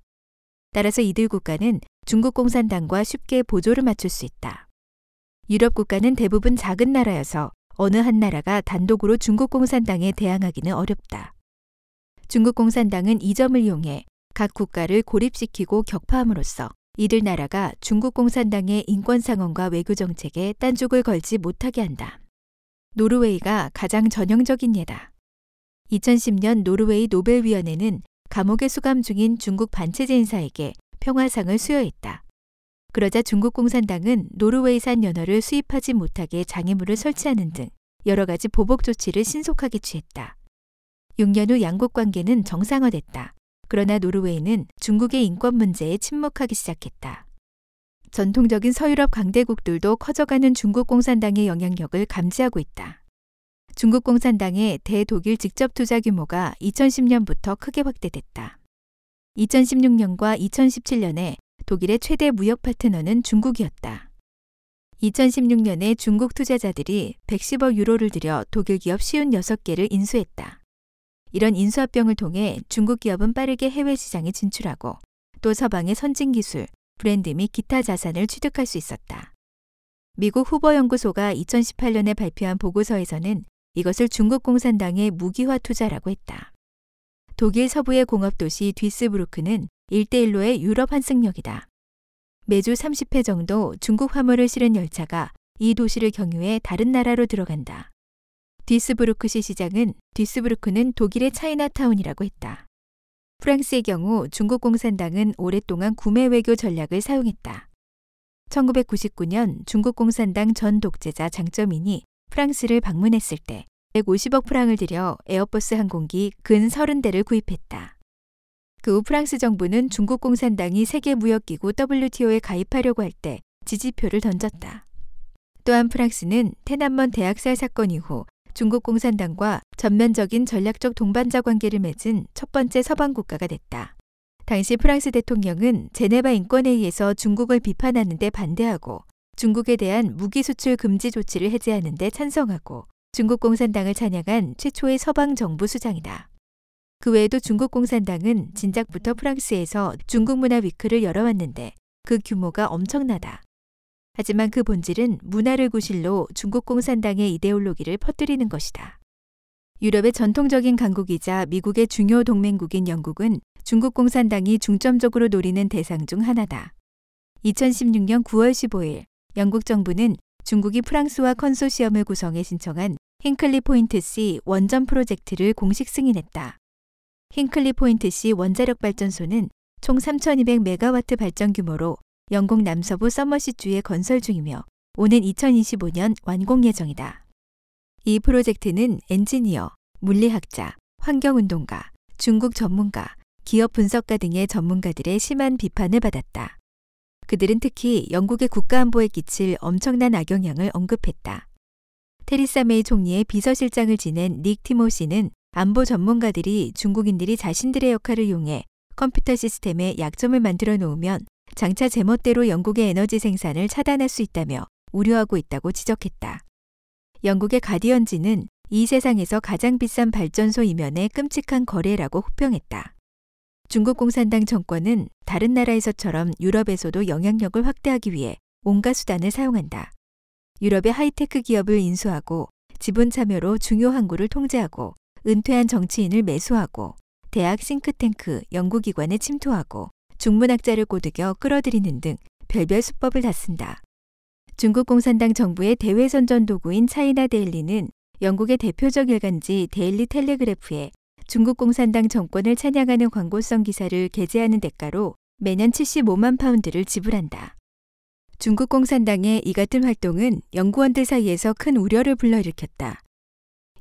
따라서 이들 국가는 중국 공산당과 쉽게 보조를 맞출 수 있다. 유럽 국가는 대부분 작은 나라여서 어느 한 나라가 단독으로 중국 공산당에 대항하기는 어렵다. 중국 공산당은 이 점을 이용해 각 국가를 고립시키고 격파함으로써 이들 나라가 중국 공산당의 인권 상황과 외교 정책에 딴죽을 걸지 못하게 한다. 노르웨이가 가장 전형적인 예다. 2010년 노르웨이 노벨위원회는 감옥에 수감 중인 중국 반체제 인사에게 평화상을 수여했다. 그러자 중국 공산당은 노르웨이산 연어를 수입하지 못하게 장애물을 설치하는 등 여러 가지 보복 조치를 신속하게 취했다. 6년 후 양국 관계는 정상화됐다. 그러나 노르웨이는 중국의 인권 문제에 침묵하기 시작했다. 전통적인 서유럽 강대국들도 커져가는 중국 공산당의 영향력을 감지하고 있다. 중국 공산당의 대독일 직접 투자 규모가 2010년부터 크게 확대됐다. 2016년과 2017년에 독일의 최대 무역 파트너는 중국이었다. 2016년에 중국 투자자들이 110억 유로를 들여 독일 기업 56개를 인수했다. 이런 인수합병을 통해 중국 기업은 빠르게 해외 시장에 진출하고 또 서방의 선진 기술, 브랜드 및 기타 자산을 취득할 수 있었다. 미국 후보 연구소가 2018년에 발표한 보고서에서는 이것을 중국 공산당의 무기화 투자라고 했다. 독일 서부의 공업도시 뒤스부르크는 1대1로의 유럽 환승역이다. 매주 30회 정도 중국 화물을 실은 열차가 이 도시를 경유해 다른 나라로 들어간다. 뒤스부르크시 시장은 뒤스부르크는 독일의 차이나타운이라고 했다. 프랑스의 경우 중국 공산당은 오랫동안 구매 외교 전략을 사용했다. 1999년 중국 공산당 전 독재자 장쩌민이 프랑스를 방문했을 때 150억 프랑을 들여 에어버스 항공기 근 30대를 구입했다. 그 후 프랑스 정부는 중국 공산당이 세계 무역기구 WTO에 가입하려고 할 때 지지표를 던졌다. 또한 프랑스는 톈안먼 대학살 사건 이후 중국 공산당과 전면적인 전략적 동반자 관계를 맺은 첫 번째 서방 국가가 됐다. 당시 프랑스 대통령은 제네바 인권회의에서 중국을 비판하는 데 반대하고 중국에 대한 무기 수출 금지 조치를 해제하는 데 찬성하고 중국 공산당을 찬양한 최초의 서방 정부 수장이다. 그 외에도 중국 공산당은 진작부터 프랑스에서 중국 문화 위크를 열어왔는데 그 규모가 엄청나다. 하지만 그 본질은 문화를 구실로 중국 공산당의 이데올로기를 퍼뜨리는 것이다. 유럽의 전통적인 강국이자 미국의 중요 동맹국인 영국은 중국 공산당이 중점적으로 노리는 대상 중 하나다. 2016년 9월 15일 영국 정부는 중국이 프랑스와 컨소시엄을 구성해 신청한 힝클리 포인트 C 원전 프로젝트를 공식 승인했다. 힝클리 포인트 C 원자력 발전소는 총 3,200메가와트 발전 규모로 영국 남서부 서머싯주에 건설 중이며 오는 2025년 완공 예정이다. 이 프로젝트는 엔지니어, 물리학자, 환경운동가, 중국 전문가, 기업 분석가 등의 전문가들의 심한 비판을 받았다. 그들은 특히 영국의 국가안보에 끼칠 엄청난 악영향을 언급했다. 테리사 메이 총리의 비서실장을 지낸 닉 티모시는 안보 전문가들이 중국인들이 자신들의 역할을 이용해 컴퓨터 시스템에 약점을 만들어 놓으면 장차 제멋대로 영국의 에너지 생산을 차단할 수 있다며 우려하고 있다고 지적했다. 영국의 가디언지는 이 세상에서 가장 비싼 발전소 이면의 끔찍한 거래라고 호평했다. 중국 공산당 정권은 다른 나라에서처럼 유럽에서도 영향력을 확대하기 위해 온갖 수단을 사용한다. 유럽의 하이테크 기업을 인수하고 지분 참여로 중요 항구를 통제하고 은퇴한 정치인을 매수하고 대학 싱크탱크 연구기관에 침투하고 중문학자를 꼬드겨 끌어들이는 등 별별 수법을 다 쓴다. 중국 공산당 정부의 대외 선전 도구인 차이나 데일리는 영국의 대표적 일간지 데일리 텔레그래프에 중국 공산당 정권을 찬양하는 광고성 기사를 게재하는 대가로 매년 75만 파운드를 지불한다. 중국 공산당의 이 같은 활동은 연구원들 사이에서 큰 우려를 불러일으켰다.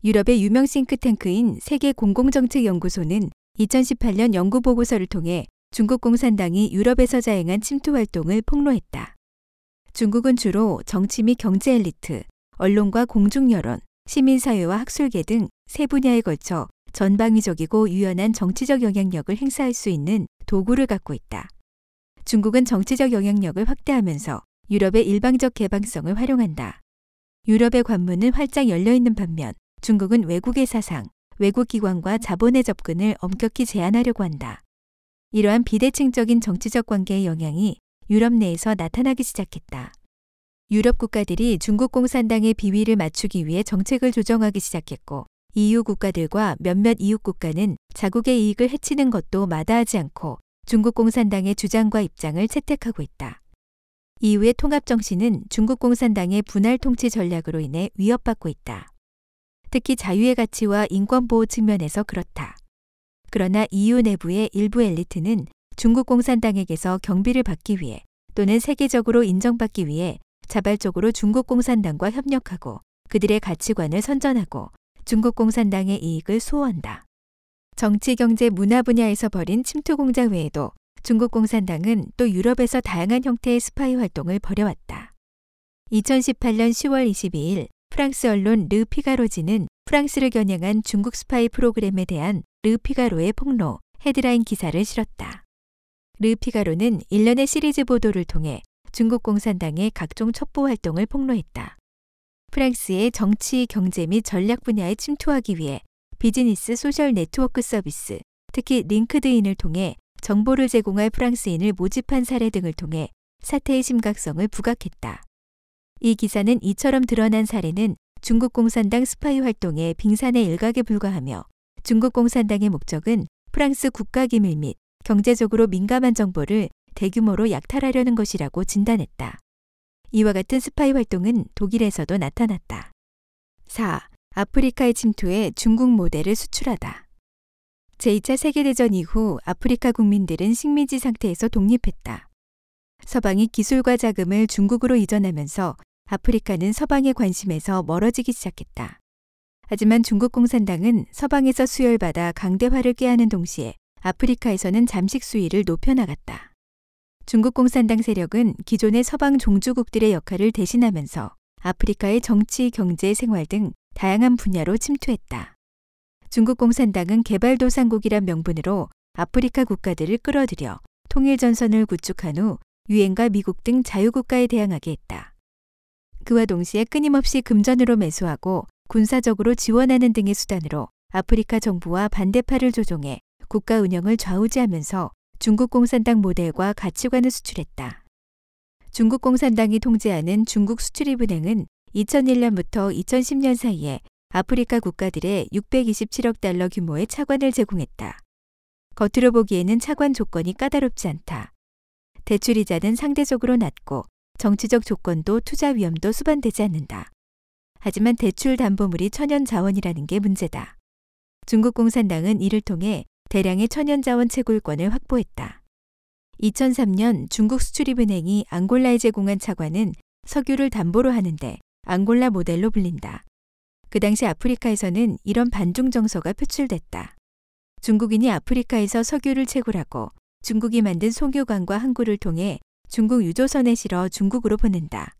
유럽의 유명 싱크탱크인 세계 공공정책연구소는 2018년 연구 보고서를 통해 중국 공산당이 유럽에서 자행한 침투 활동을 폭로했다. 중국은 주로 정치 및 경제 엘리트, 언론과 공중 여론, 시민사회와 학술계 등 세 분야에 걸쳐 전방위적이고 유연한 정치적 영향력을 행사할 수 있는 도구를 갖고 있다. 중국은 정치적 영향력을 확대하면서 유럽의 일방적 개방성을 활용한다. 유럽의 관문은 활짝 열려 있는 반면 중국은 외국의 사상, 외국 기관과 자본의 접근을 엄격히 제한하려고 한다. 이러한 비대칭적인 정치적 관계의 영향이 유럽 내에서 나타나기 시작했다. 유럽 국가들이 중국 공산당의 비위를 맞추기 위해 정책을 조정하기 시작했고 EU 국가들과 몇몇 이웃 국가는 자국의 이익을 해치는 것도 마다하지 않고 중국 공산당의 주장과 입장을 채택하고 있다. 이후의 통합 정신은 중국 공산당의 분할 통치 전략으로 인해 위협받고 있다. 특히 자유의 가치와 인권 보호 측면에서 그렇다. 그러나 EU 내부의 일부 엘리트는 중국 공산당에게서 경비를 받기 위해 또는 세계적으로 인정받기 위해 자발적으로 중국 공산당과 협력하고 그들의 가치관을 선전하고 중국 공산당의 이익을 수호한다. 정치, 경제, 문화 분야에서 벌인 침투 공작 외에도 중국 공산당은 또 유럽에서 다양한 형태의 스파이 활동을 벌여왔다. 2018년 10월 22일 프랑스 언론 르 피가로지는 프랑스를 겨냥한 중국 스파이 프로그램에 대한 르 피가로의 폭로 헤드라인 기사를 실었다. 르 피가로는 일련의 시리즈 보도를 통해 중국 공산당의 각종 첩보 활동을 폭로했다. 프랑스의 정치, 경제 및 전략 분야에 침투하기 위해 비즈니스 소셜 네트워크 서비스, 특히 링크드인을 통해 정보를 제공할 프랑스인을 모집한 사례 등을 통해 사태의 심각성을 부각했다. 이 기사는 이처럼 드러난 사례는 중국 공산당 스파이 활동의 빙산의 일각에 불과하며 중국 공산당의 목적은 프랑스 국가 기밀 및 경제적으로 민감한 정보를 대규모로 약탈하려는 것이라고 진단했다. 이와 같은 스파이 활동은 독일에서도 나타났다. 4. 아프리카의 침투에 중국 모델을 수출하다. 제2차 세계대전 이후 아프리카 국민들은 식민지 상태에서 독립했다. 서방이 기술과 자금을 중국으로 이전하면서 아프리카는 서방의 관심에서 멀어지기 시작했다. 하지만 중국 공산당은 서방에서 수혈받아 강대화를 꾀하는 동시에 아프리카에서는 잠식 수위를 높여나갔다. 중국 공산당 세력은 기존의 서방 종주국들의 역할을 대신하면서 아프리카의 정치, 경제, 생활 등 다양한 분야로 침투했다. 중국 공산당은 개발도상국이란 명분으로 아프리카 국가들을 끌어들여 통일 전선을 구축한 후 유엔과 미국 등 자유국가에 대항하게 했다. 그와 동시에 끊임없이 금전으로 매수하고 군사적으로 지원하는 등의 수단으로 아프리카 정부와 반대파를 조종해 국가 운영을 좌우지하면서 중국 공산당 모델과 가치관을 수출했다. 중국 공산당이 통제하는 중국 수출입은행은 2001년부터 2010년 사이에 아프리카 국가들의 627억 달러 규모의 차관을 제공했다. 겉으로 보기에는 차관 조건이 까다롭지 않다. 대출 이자는 상대적으로 낮고 정치적 조건도 투자 위험도 수반되지 않는다. 하지만 대출 담보물이 천연 자원이라는 게 문제다. 중국 공산당은 이를 통해 대량의 천연자원 채굴권을 확보했다. 2003년 중국 수출입은행이 앙골라에 제공한 차관은 석유를 담보로 하는데 앙골라 모델로 불린다. 그 당시 아프리카에서는 이런 반중 정서가 표출됐다. 중국인이 아프리카에서 석유를 채굴하고 중국이 만든 송유관과 항구를 통해 중국 유조선에 실어 중국으로 보낸다.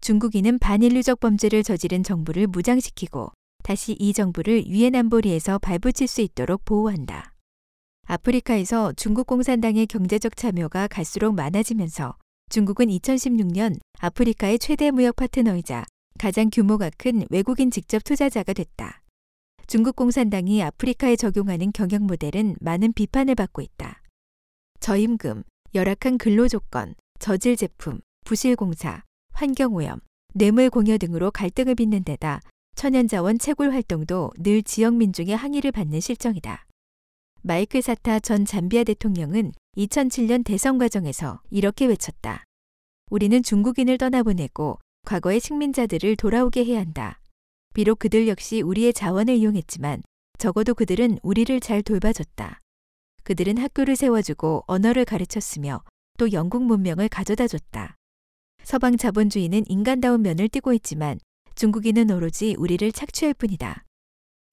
중국인은 반인류적 범죄를 저지른 정부를 무장시키고 다시 이 정부를 유엔 안보리에서 발붙일 수 있도록 보호한다. 아프리카에서 중국 공산당의 경제적 참여가 갈수록 많아지면서 중국은 2016년 아프리카의 최대 무역 파트너이자 가장 규모가 큰 외국인 직접 투자자가 됐다. 중국 공산당이 아프리카에 적용하는 경영 모델은 많은 비판을 받고 있다. 저임금, 열악한 근로 조건, 저질 제품, 부실 공사, 환경 오염, 뇌물 공여 등으로 갈등을 빚는 데다 천연자원 채굴 활동도 늘 지역 민중의 항의를 받는 실정이다. 마이클 사타 전 잠비아 대통령은 2007년 대선 과정에서 이렇게 외쳤다. 우리는 중국인을 떠나보내고 과거의 식민자들을 돌아오게 해야 한다. 비록 그들 역시 우리의 자원을 이용했지만 적어도 그들은 우리를 잘 돌봐줬다. 그들은 학교를 세워주고 언어를 가르쳤으며 또 영국 문명을 가져다 줬다. 서방 자본주의는 인간다운 면을 띠고 있지만 중국인은 오로지 우리를 착취할 뿐이다.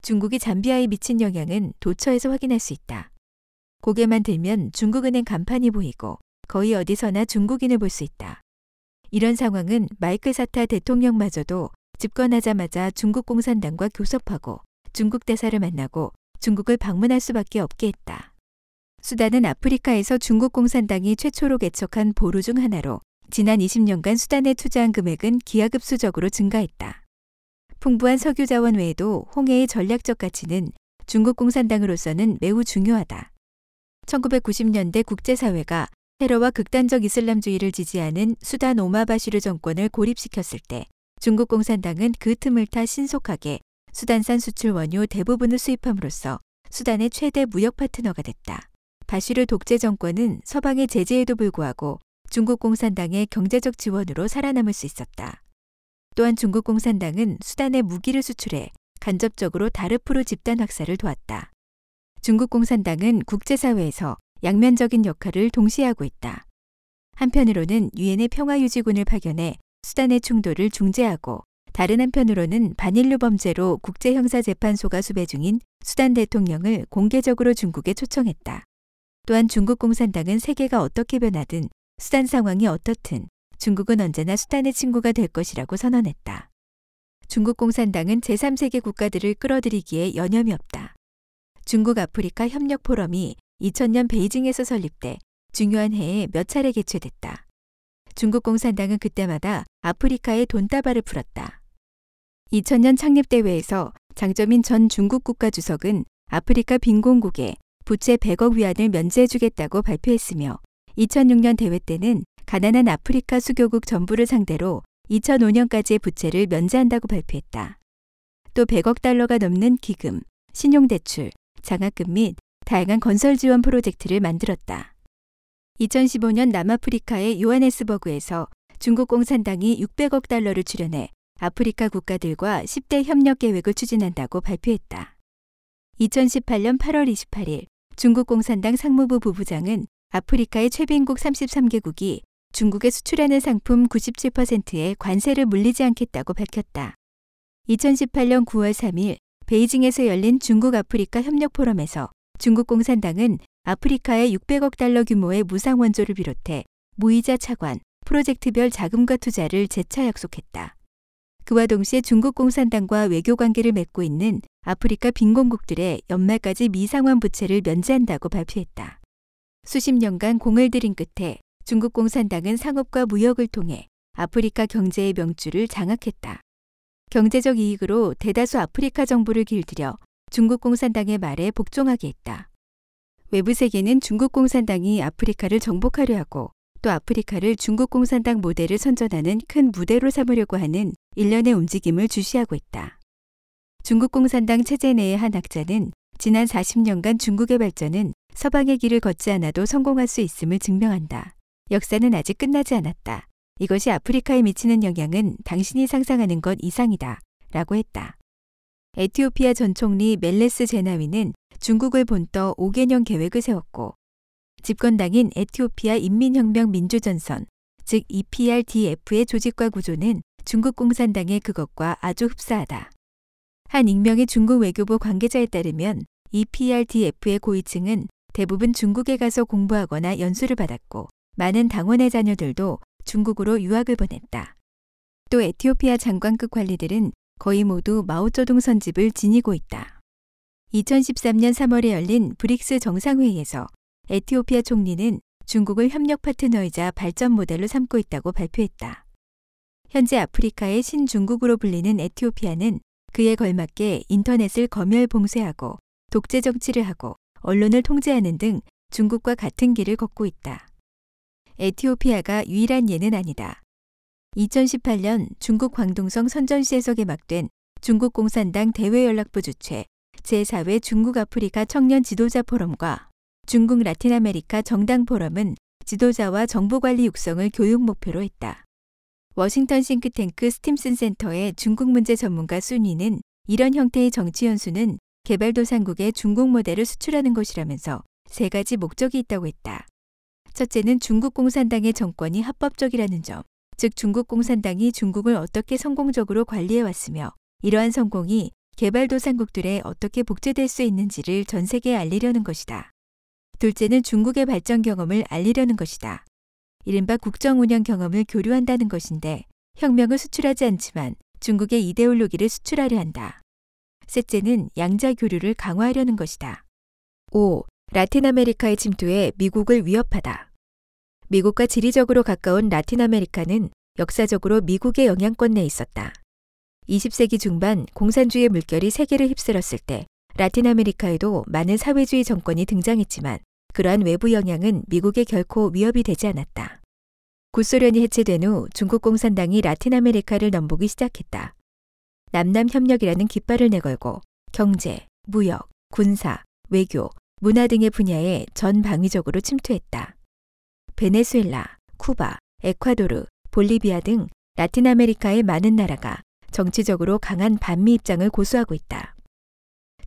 중국이 잠비아에 미친 영향은 도처에서 확인할 수 있다. 고개만 들면 중국은행 간판이 보이고 거의 어디서나 중국인을 볼 수 있다. 이런 상황은 마이클 사타 대통령마저도 집권하자마자 중국 공산당과 교섭하고 중국 대사를 만나고 중국을 방문할 수밖에 없게 했다. 수단은 아프리카에서 중국 공산당이 최초로 개척한 보루 중 하나로 지난 20년간 수단에 투자한 금액은 기하급수적으로 증가했다. 풍부한 석유 자원 외에도 홍해의 전략적 가치는 중국 공산당으로서는 매우 중요하다. 1990년대 국제사회가 테러와 극단적 이슬람주의를 지지하는 수단 오마바시르 정권을 고립시켰을 때 중국 공산당은 그 틈을 타 신속하게 수단산 수출 원유 대부분을 수입함으로써 수단의 최대 무역 파트너가 됐다. 바시르 독재 정권은 서방의 제재에도 불구하고 중국 공산당의 경제적 지원으로 살아남을 수 있었다. 또한 중국 공산당은 수단에 무기를 수출해 간접적으로 다르푸르 집단 확산을 도왔다. 중국 공산당은 국제사회에서 양면적인 역할을 동시에 하고 있다. 한편으로는 유엔의 평화유지군을 파견해 수단의 충돌을 중재하고 다른 한편으로는 반인류 범죄로 국제형사재판소가 수배 중인 수단 대통령을 공개적으로 중국에 초청했다. 또한 중국 공산당은 세계가 어떻게 변하든 수단 상황이 어떻든 중국은 언제나 수단의 친구가 될 것이라고 선언했다. 중국 공산당은 제3세계 국가들을 끌어들이기에 여념이 없다. 중국 아프리카 협력 포럼이 2000년 베이징에서 설립돼 중요한 해에 몇 차례 개최됐다. 중국 공산당은 그때마다 아프리카의 돈다발을 풀었다. 2000년 창립대회에서 장점인 전 중국 국가주석은 아프리카 빈곤국에 부채 100억 위안을 면제해주겠다고 발표했으며 2006년 대회 때는 가난한 아프리카 수교국 전부를 상대로 2005년까지의 부채를 면제한다고 발표했다. 또 100억 달러가 넘는 기금, 신용대출, 장학금 및 다양한 건설 지원 프로젝트를 만들었다. 2015년 남아프리카의 요하네스버그에서 중국 공산당이 600억 달러를 출연해 아프리카 국가들과 10대 협력 계획을 추진한다고 발표했다. 2018년 8월 28일 중국 공산당 상무부 부부장은 아프리카의 최빈국 33개국이 중국에 수출하는 상품 97%에 관세를 물리지 않겠다고 밝혔다. 2018년 9월 3일 베이징에서 열린 중국 아프리카 협력 포럼에서 중국 공산당은 아프리카의 600억 달러 규모의 무상 원조를 비롯해 무이자 차관, 프로젝트별 자금과 투자를 재차 약속했다. 그와 동시에 중국 공산당과 외교 관계를 맺고 있는 아프리카 빈곤국들의 연말까지 미상환 부채를 면제한다고 발표했다. 수십 년간 공을 들인 끝에 중국 공산당은 상업과 무역을 통해 아프리카 경제의 명주를 장악했다. 경제적 이익으로 대다수 아프리카 정부를 길들여 중국 공산당의 말에 복종하게 했다. 외부 세계는 중국 공산당이 아프리카를 정복하려 하고 또 아프리카를 중국 공산당 모델을 선전하는 큰 무대로 삼으려고 하는 일련의 움직임을 주시하고 있다. 중국 공산당 체제 내의 한 학자는 지난 40년간 중국의 발전은 서방의 길을 걷지 않아도 성공할 수 있음을 증명한다. 역사는 아직 끝나지 않았다. 이것이 아프리카에 미치는 영향은 당신이 상상하는 것 이상이다. 라고 했다. 에티오피아 전 총리 멜레스 제나위는 중국을 본떠 5개년 계획을 세웠고 집권당인 에티오피아 인민혁명 민주전선, 즉 EPRDF의 조직과 구조는 중국 공산당의 그것과 아주 흡사하다. 한 익명의 중국 외교부 관계자에 따르면 EPRDF의 고위층은 대부분 중국에 가서 공부하거나 연수를 받았고 많은 당원의 자녀들도 중국으로 유학을 보냈다. 또 에티오피아 장관급 관리들은 거의 모두 마오쩌둥 선집을 지니고 있다. 2013년 3월에 열린 브릭스 정상회의에서 에티오피아 총리는 중국을 협력 파트너이자 발전 모델로 삼고 있다고 발표했다. 현재 아프리카의 신중국으로 불리는 에티오피아는 그에 걸맞게 인터넷을 검열 봉쇄하고 독재 정치를 하고 언론을 통제하는 등 중국과 같은 길을 걷고 있다. 에티오피아가 유일한 예는 아니다. 2018년 중국 광동성 선전시에서 개막된 중국 공산당 대외연락부 주최 제4회 중국 아프리카 청년 지도자 포럼과 중국 라틴 아메리카 정당 포럼은 지도자와 정보 관리 육성을 교육 목표로 했다. 워싱턴 싱크탱크 스팀슨 센터의 중국 문제 전문가 순위는 이런 형태의 정치 연수는 개발도상국에 중국 모델을 수출하는 것이라면서 세 가지 목적이 있다고 했다. 첫째는 중국 공산당의 정권이 합법적이라는 점, 즉 중국 공산당이 중국을 어떻게 성공적으로 관리해 왔으며 이러한 성공이 개발도상국들에 어떻게 복제될 수 있는지를 전 세계에 알리려는 것이다. 둘째는 중국의 발전 경험을 알리려는 것이다. 이른바 국정 운영 경험을 교류한다는 것인데 혁명을 수출하지 않지만 중국의 이데올로기를 수출하려 한다. 셋째는 양자 교류를 강화하려는 것이다. 5. 라틴 아메리카의 침투에 미국을 위협하다. 미국과 지리적으로 가까운 라틴 아메리카는 역사적으로 미국의 영향권 내에 있었다. 20세기 중반 공산주의 물결이 세계를 휩쓸었을 때 라틴 아메리카에도 많은 사회주의 정권이 등장했지만 그러한 외부 영향은 미국에 결코 위협이 되지 않았다. 구소련이 해체된 후 중국 공산당이 라틴 아메리카를 넘보기 시작했다. 남남 협력이라는 깃발을 내걸고 경제, 무역, 군사, 외교, 문화 등의 분야에 전방위적으로 침투했다. 베네수엘라, 쿠바, 에콰도르, 볼리비아 등 라틴 아메리카의 많은 나라가 정치적으로 강한 반미 입장을 고수하고 있다.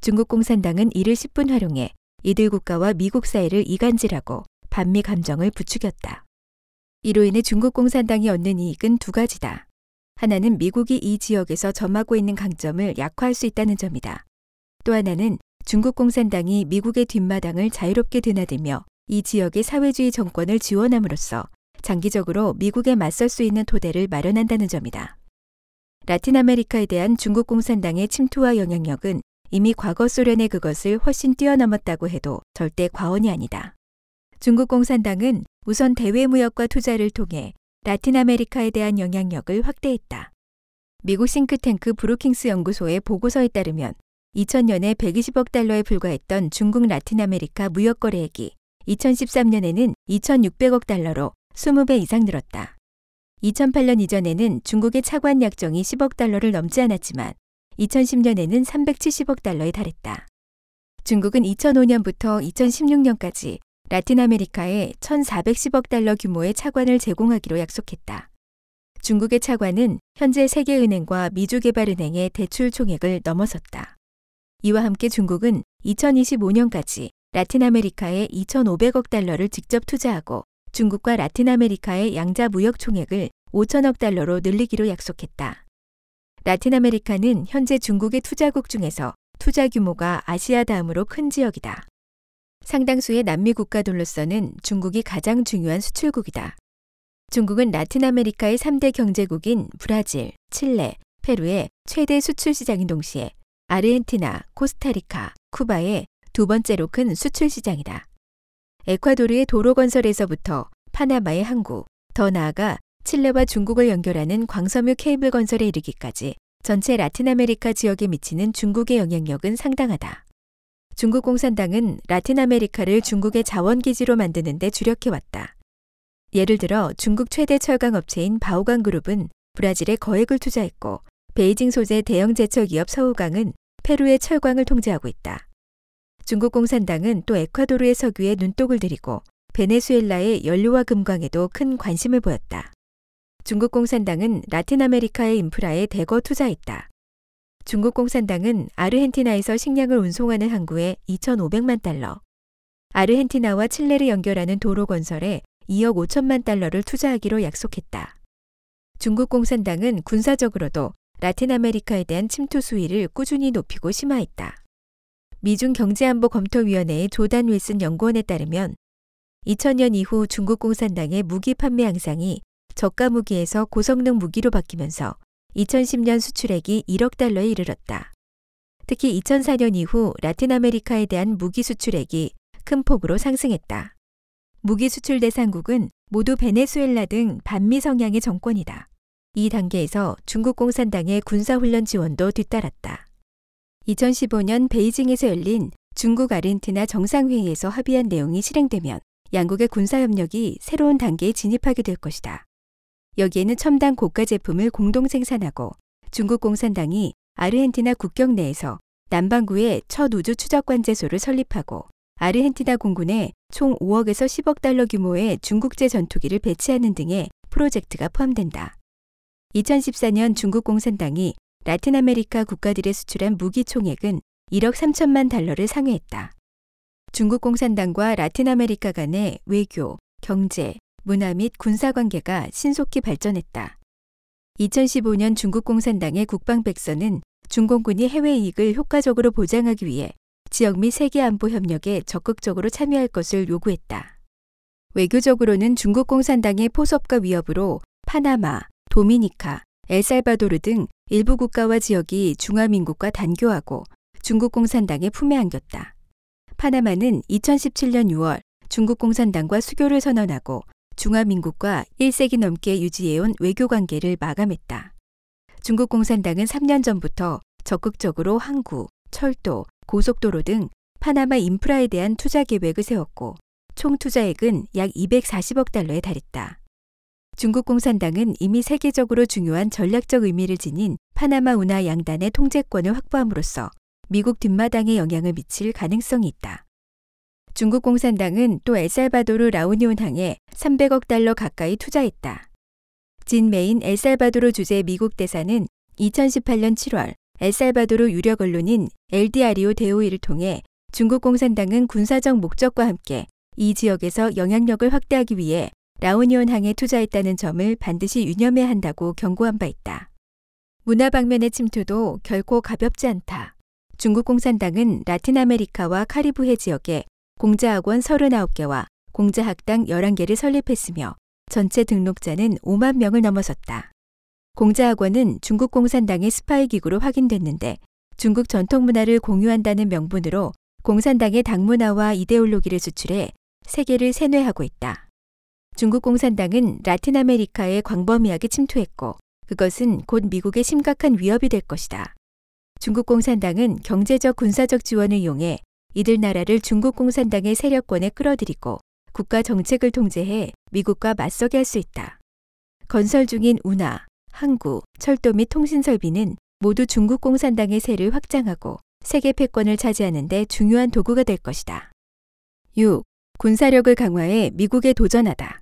중국 공산당은 이를 10분 활용해 이들 국가와 미국 사이를 이간질하고 반미 감정을 부추겼다. 이로 인해 중국 공산당이 얻는 이익은 두 가지다. 하나는 미국이 이 지역에서 점하고 있는 강점을 약화할 수 있다는 점이다. 또 하나는 중국 공산당이 미국의 뒷마당을 자유롭게 드나들며 이 지역의 사회주의 정권을 지원함으로써 장기적으로 미국에 맞설 수 있는 토대를 마련한다는 점이다. 라틴 아메리카에 대한 중국 공산당의 침투와 영향력은 이미 과거 소련의 그것을 훨씬 뛰어넘었다고 해도 절대 과언이 아니다. 중국 공산당은 우선 대외 무역과 투자를 통해 라틴 아메리카에 대한 영향력을 확대했다. 미국 싱크탱크 브루킹스 연구소의 보고서에 따르면 2000년에 120억 달러에 불과했던 중국 라틴 아메리카 무역 거래액이 2013년에는 2,600억 달러로 20배 이상 늘었다. 2008년 이전에는 중국의 차관 약정이 10억 달러를 넘지 않았지만 2010년에는 370억 달러에 달했다. 중국은 2005년부터 2016년까지 라틴 아메리카에 1,410억 달러 규모의 차관을 제공하기로 약속했다. 중국의 차관은 현재 세계은행과 미주개발은행의 대출 총액을 넘어섰다. 이와 함께 중국은 2025년까지 라틴 아메리카에 2,500억 달러를 직접 투자하고 중국과 라틴 아메리카의 양자 무역 총액을 5천억 달러로 늘리기로 약속했다. 라틴 아메리카는 현재 중국의 투자국 중에서 투자 규모가 아시아 다음으로 큰 지역이다. 상당수의 남미 국가들로서는 중국이 가장 중요한 수출국이다. 중국은 라틴 아메리카의 3대 경제국인 브라질, 칠레, 페루의 최대 수출 시장인 동시에 아르헨티나, 코스타리카, 쿠바의 두 번째로 큰 수출 시장이다. 에콰도르의 도로 건설에서부터 파나마의 항구, 더 나아가 칠레와 중국을 연결하는 광섬유 케이블 건설에 이르기까지 전체 라틴 아메리카 지역에 미치는 중국의 영향력은 상당하다. 중국 공산당은 라틴 아메리카를 중국의 자원기지로 만드는 데 주력해왔다. 예를 들어 중국 최대 철강 업체인 바오강 그룹은 브라질에 거액을 투자했고 베이징 소재 대형 제철 기업 서우강은 페루의 철광을 통제하고 있다. 중국 공산당은 또 에콰도르의 석유에 눈독을 들이고 베네수엘라의 연료와 금광에도 큰 관심을 보였다. 중국 공산당은 라틴 아메리카의 인프라에 대거 투자했다. 중국 공산당은 아르헨티나에서 식량을 운송하는 항구에 2,500만 달러, 아르헨티나와 칠레를 연결하는 도로 건설에 2억 5천만 달러를 투자하기로 약속했다. 중국 공산당은 군사적으로도 라틴 아메리카에 대한 침투 수위를 꾸준히 높이고 심화했다. 미중 경제안보 검토위원회의 조단 윌슨 연구원에 따르면 2000년 이후 중국 공산당의 무기 판매 양상이 저가 무기에서 고성능 무기로 바뀌면서 2010년 수출액이 1억 달러에 이르렀다. 특히 2004년 이후 라틴 아메리카에 대한 무기 수출액이 큰 폭으로 상승했다. 무기 수출 대상국은 모두 베네수엘라 등 반미 성향의 정권이다. 이 단계에서 중국 공산당의 군사훈련 지원도 뒤따랐다. 2015년 베이징에서 열린 중국 아르헨티나 정상회의에서 합의한 내용이 실행되면 양국의 군사협력이 새로운 단계에 진입하게 될 것이다. 여기에는 첨단 고가 제품을 공동 생산하고 중국 공산당이 아르헨티나 국경 내에서 남반구에 첫 우주 추적 관제소를 설립하고 아르헨티나 공군에 총 5억에서 10억 달러 규모의 중국제 전투기를 배치하는 등의 프로젝트가 포함된다. 2014년 중국 공산당이 라틴 아메리카 국가들에 수출한 무기 총액은 1억 3천만 달러를 상회했다. 중국 공산당과 라틴 아메리카 간의 외교, 경제, 문화 및 군사 관계가 신속히 발전했다. 2015년 중국 공산당의 국방 백서는 중공군이 해외 이익을 효과적으로 보장하기 위해 지역 및 세계 안보 협력에 적극적으로 참여할 것을 요구했다. 외교적으로는 중국 공산당의 포섭과 위협으로 파나마, 도미니카, 엘살바도르 등 일부 국가와 지역이 중화민국과 단교하고 중국 공산당의 품에 안겼다. 파나마는 2017년 6월 중국 공산당과 수교를 선언하고 중화민국과 1세기 넘게 유지해온 외교 관계를 마감했다. 중국 공산당은 3년 전부터 적극적으로 항구, 철도, 고속도로 등 파나마 인프라에 대한 투자 계획을 세웠고 총 투자액은 약 240억 달러에 달했다. 중국 공산당은 이미 세계적으로 중요한 전략적 의미를 지닌 파나마 운하 양단의 통제권을 확보함으로써 미국 뒷마당에 영향을 미칠 가능성이 있다. 중국 공산당은 또 엘살바도르 라우니온 항에 300억 달러 가까이 투자했다. 진 메인 엘살바도르 주재 미국 대사는 2018년 7월 엘살바도르 유력 언론인 엘디아리오 데오이를 통해 중국 공산당은 군사적 목적과 함께 이 지역에서 영향력을 확대하기 위해 라우니온 항에 투자했다는 점을 반드시 유념해야 한다고 경고한 바 있다. 문화 방면의 침투도 결코 가볍지 않다. 중국 공산당은 라틴 아메리카와 카리브해 지역에 공자학원 39개와 공자학당 11개를 설립했으며 전체 등록자는 5만 명을 넘어섰다. 공자학원은 중국 공산당의 스파이 기구로 확인됐는데 중국 전통 문화를 공유한다는 명분으로 공산당의 당문화와 이데올로기를 수출해 세계를 세뇌하고 있다. 중국 공산당은 라틴 아메리카에 광범위하게 침투했고 그것은 곧 미국의 심각한 위협이 될 것이다. 중국 공산당은 경제적 군사적 지원을 이용해 이들 나라를 중국 공산당의 세력권에 끌어들이고 국가 정책을 통제해 미국과 맞서게 할 수 있다. 건설 중인 운하, 항구, 철도 및 통신 설비는 모두 중국 공산당의 세를 확장하고 세계 패권을 차지하는 데 중요한 도구가 될 것이다. 6. 군사력을 강화해 미국에 도전하다.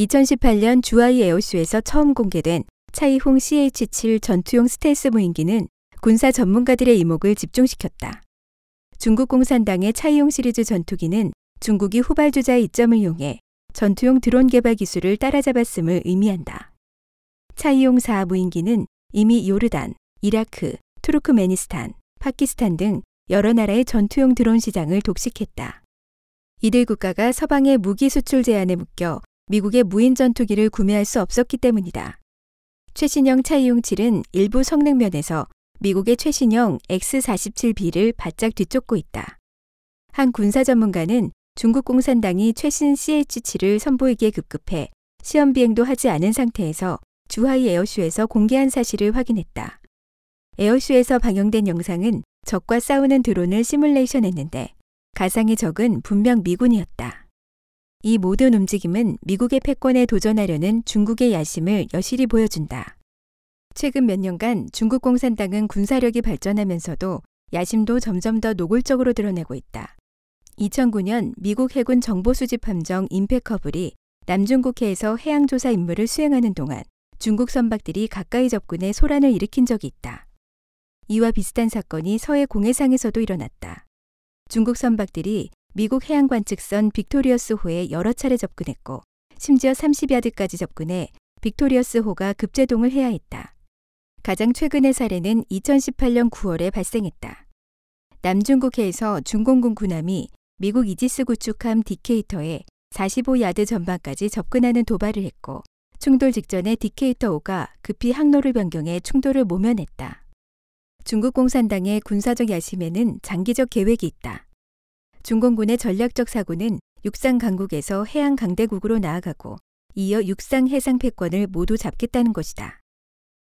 2018년 주하이 에어쇼에서 처음 공개된 차이홍 CH-7 전투용 스텔스 무인기는 군사 전문가들의 이목을 집중시켰다. 중국 공산당의 차이용 시리즈 전투기는 중국이 후발주자의 이점을 이용해 전투용 드론 개발 기술을 따라잡았음을 의미한다. 차이용 4 무인기는 이미 요르단, 이라크, 투르크메니스탄, 파키스탄 등 여러 나라의 전투용 드론 시장을 독식했다. 이들 국가가 서방의 무기 수출 제한에 묶여 미국의 무인 전투기를 구매할 수 없었기 때문이다. 최신형 차이용 7은 일부 성능 면에서 미국의 최신형 X-47B를 바짝 뒤쫓고 있다. 한 군사 전문가는 중국 공산당이 최신 CH-7을 선보이기에 급급해 시험 비행도 하지 않은 상태에서 주하이 에어쇼에서 공개한 사실을 확인했다. 에어쇼에서 방영된 영상은 적과 싸우는 드론을 시뮬레이션 했는데 가상의 적은 분명 미군이었다. 이 모든 움직임은 미국의 패권에 도전하려는 중국의 야심을 여실히 보여준다. 최근 몇 년간 중국 공산당은 군사력이 발전하면서도 야심도 점점 더 노골적으로 드러내고 있다. 2009년 미국 해군 정보 수집 함정 임페커블이 남중국해에서 해양조사 임무를 수행하는 동안 중국 선박들이 가까이 접근해 소란을 일으킨 적이 있다. 이와 비슷한 사건이 서해 공해상에서도 일어났다. 중국 선박들이 미국 해양관측선 빅토리어스호에 여러 차례 접근했고 심지어 30야드까지 접근해 빅토리어스호가 급제동을 해야 했다. 가장 최근의 사례는 2018년 9월에 발생했다. 남중국해에서 중공군 군함이 미국 이지스 구축함 디케이터에 45야드 전방까지 접근하는 도발을 했고 충돌 직전에 디케이터호가 급히 항로를 변경해 충돌을 모면했다. 중국 공산당의 군사적 야심에는 장기적 계획이 있다. 중공군의 전략적 사고는 육상 강국에서 해양 강대국으로 나아가고 이어 육상 해상 패권을 모두 잡겠다는 것이다.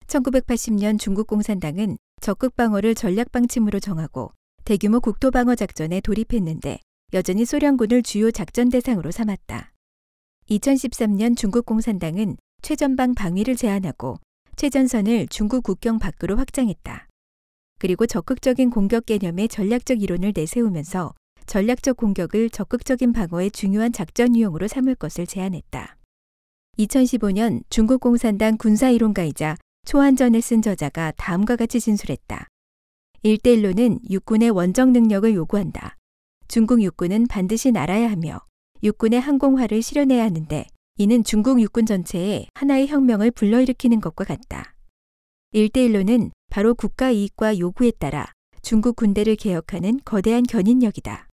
1980년 중국 공산당은 적극 방어를 전략 방침으로 정하고 대규모 국토 방어 작전에 돌입했는데 여전히 소련군을 주요 작전 대상으로 삼았다. 2013년 중국 공산당은 최전방 방위를 제한하고 최전선을 중국 국경 밖으로 확장했다. 그리고 적극적인 공격 개념의 전략적 이론을 내세우면서 전략적 공격을 적극적인 방어의 중요한 작전 유형으로 삼을 것을 제안했다. 2015년 중국 공산당 군사 이론가이자 초안전을 쓴 저자가 다음과 같이 진술했다. 1대1로는 육군의 원정 능력을 요구한다. 중국 육군은 반드시 날아야 하며 육군의 항공화를 실현해야 하는데 이는 중국 육군 전체에 하나의 혁명을 불러일으키는 것과 같다. 1대1로는 바로 국가 이익과 요구에 따라 중국 군대를 개혁하는 거대한 견인력이다.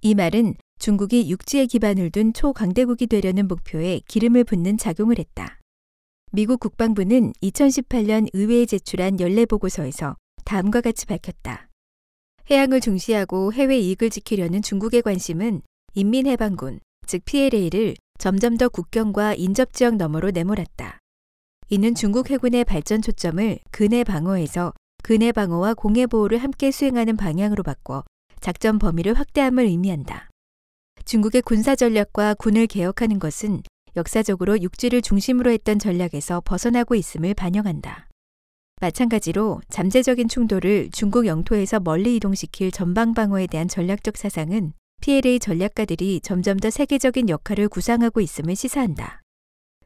이 말은 중국이 육지에 기반을 둔 초강대국이 되려는 목표에 기름을 붓는 작용을 했다. 미국 국방부는 2018년 의회에 제출한 연례 보고서에서 다음과 같이 밝혔다. 해양을 중시하고 해외 이익을 지키려는 중국의 관심은 인민해방군, 즉 PLA를 점점 더 국경과 인접 지역 너머로 내몰았다. 이는 중국 해군의 발전 초점을 근해 방어에서 근해 방어와 공해 보호를 함께 수행하는 방향으로 바꿔 작전 범위를 확대함을 의미한다. 중국의 군사 전략과 군을 개혁하는 것은 역사적으로 육지를 중심으로 했던 전략에서 벗어나고 있음을 반영한다. 마찬가지로 잠재적인 충돌을 중국 영토에서 멀리 이동시킬 전방 방어에 대한 전략적 사상은 PLA 전략가들이 점점 더 세계적인 역할을 구상하고 있음을 시사한다.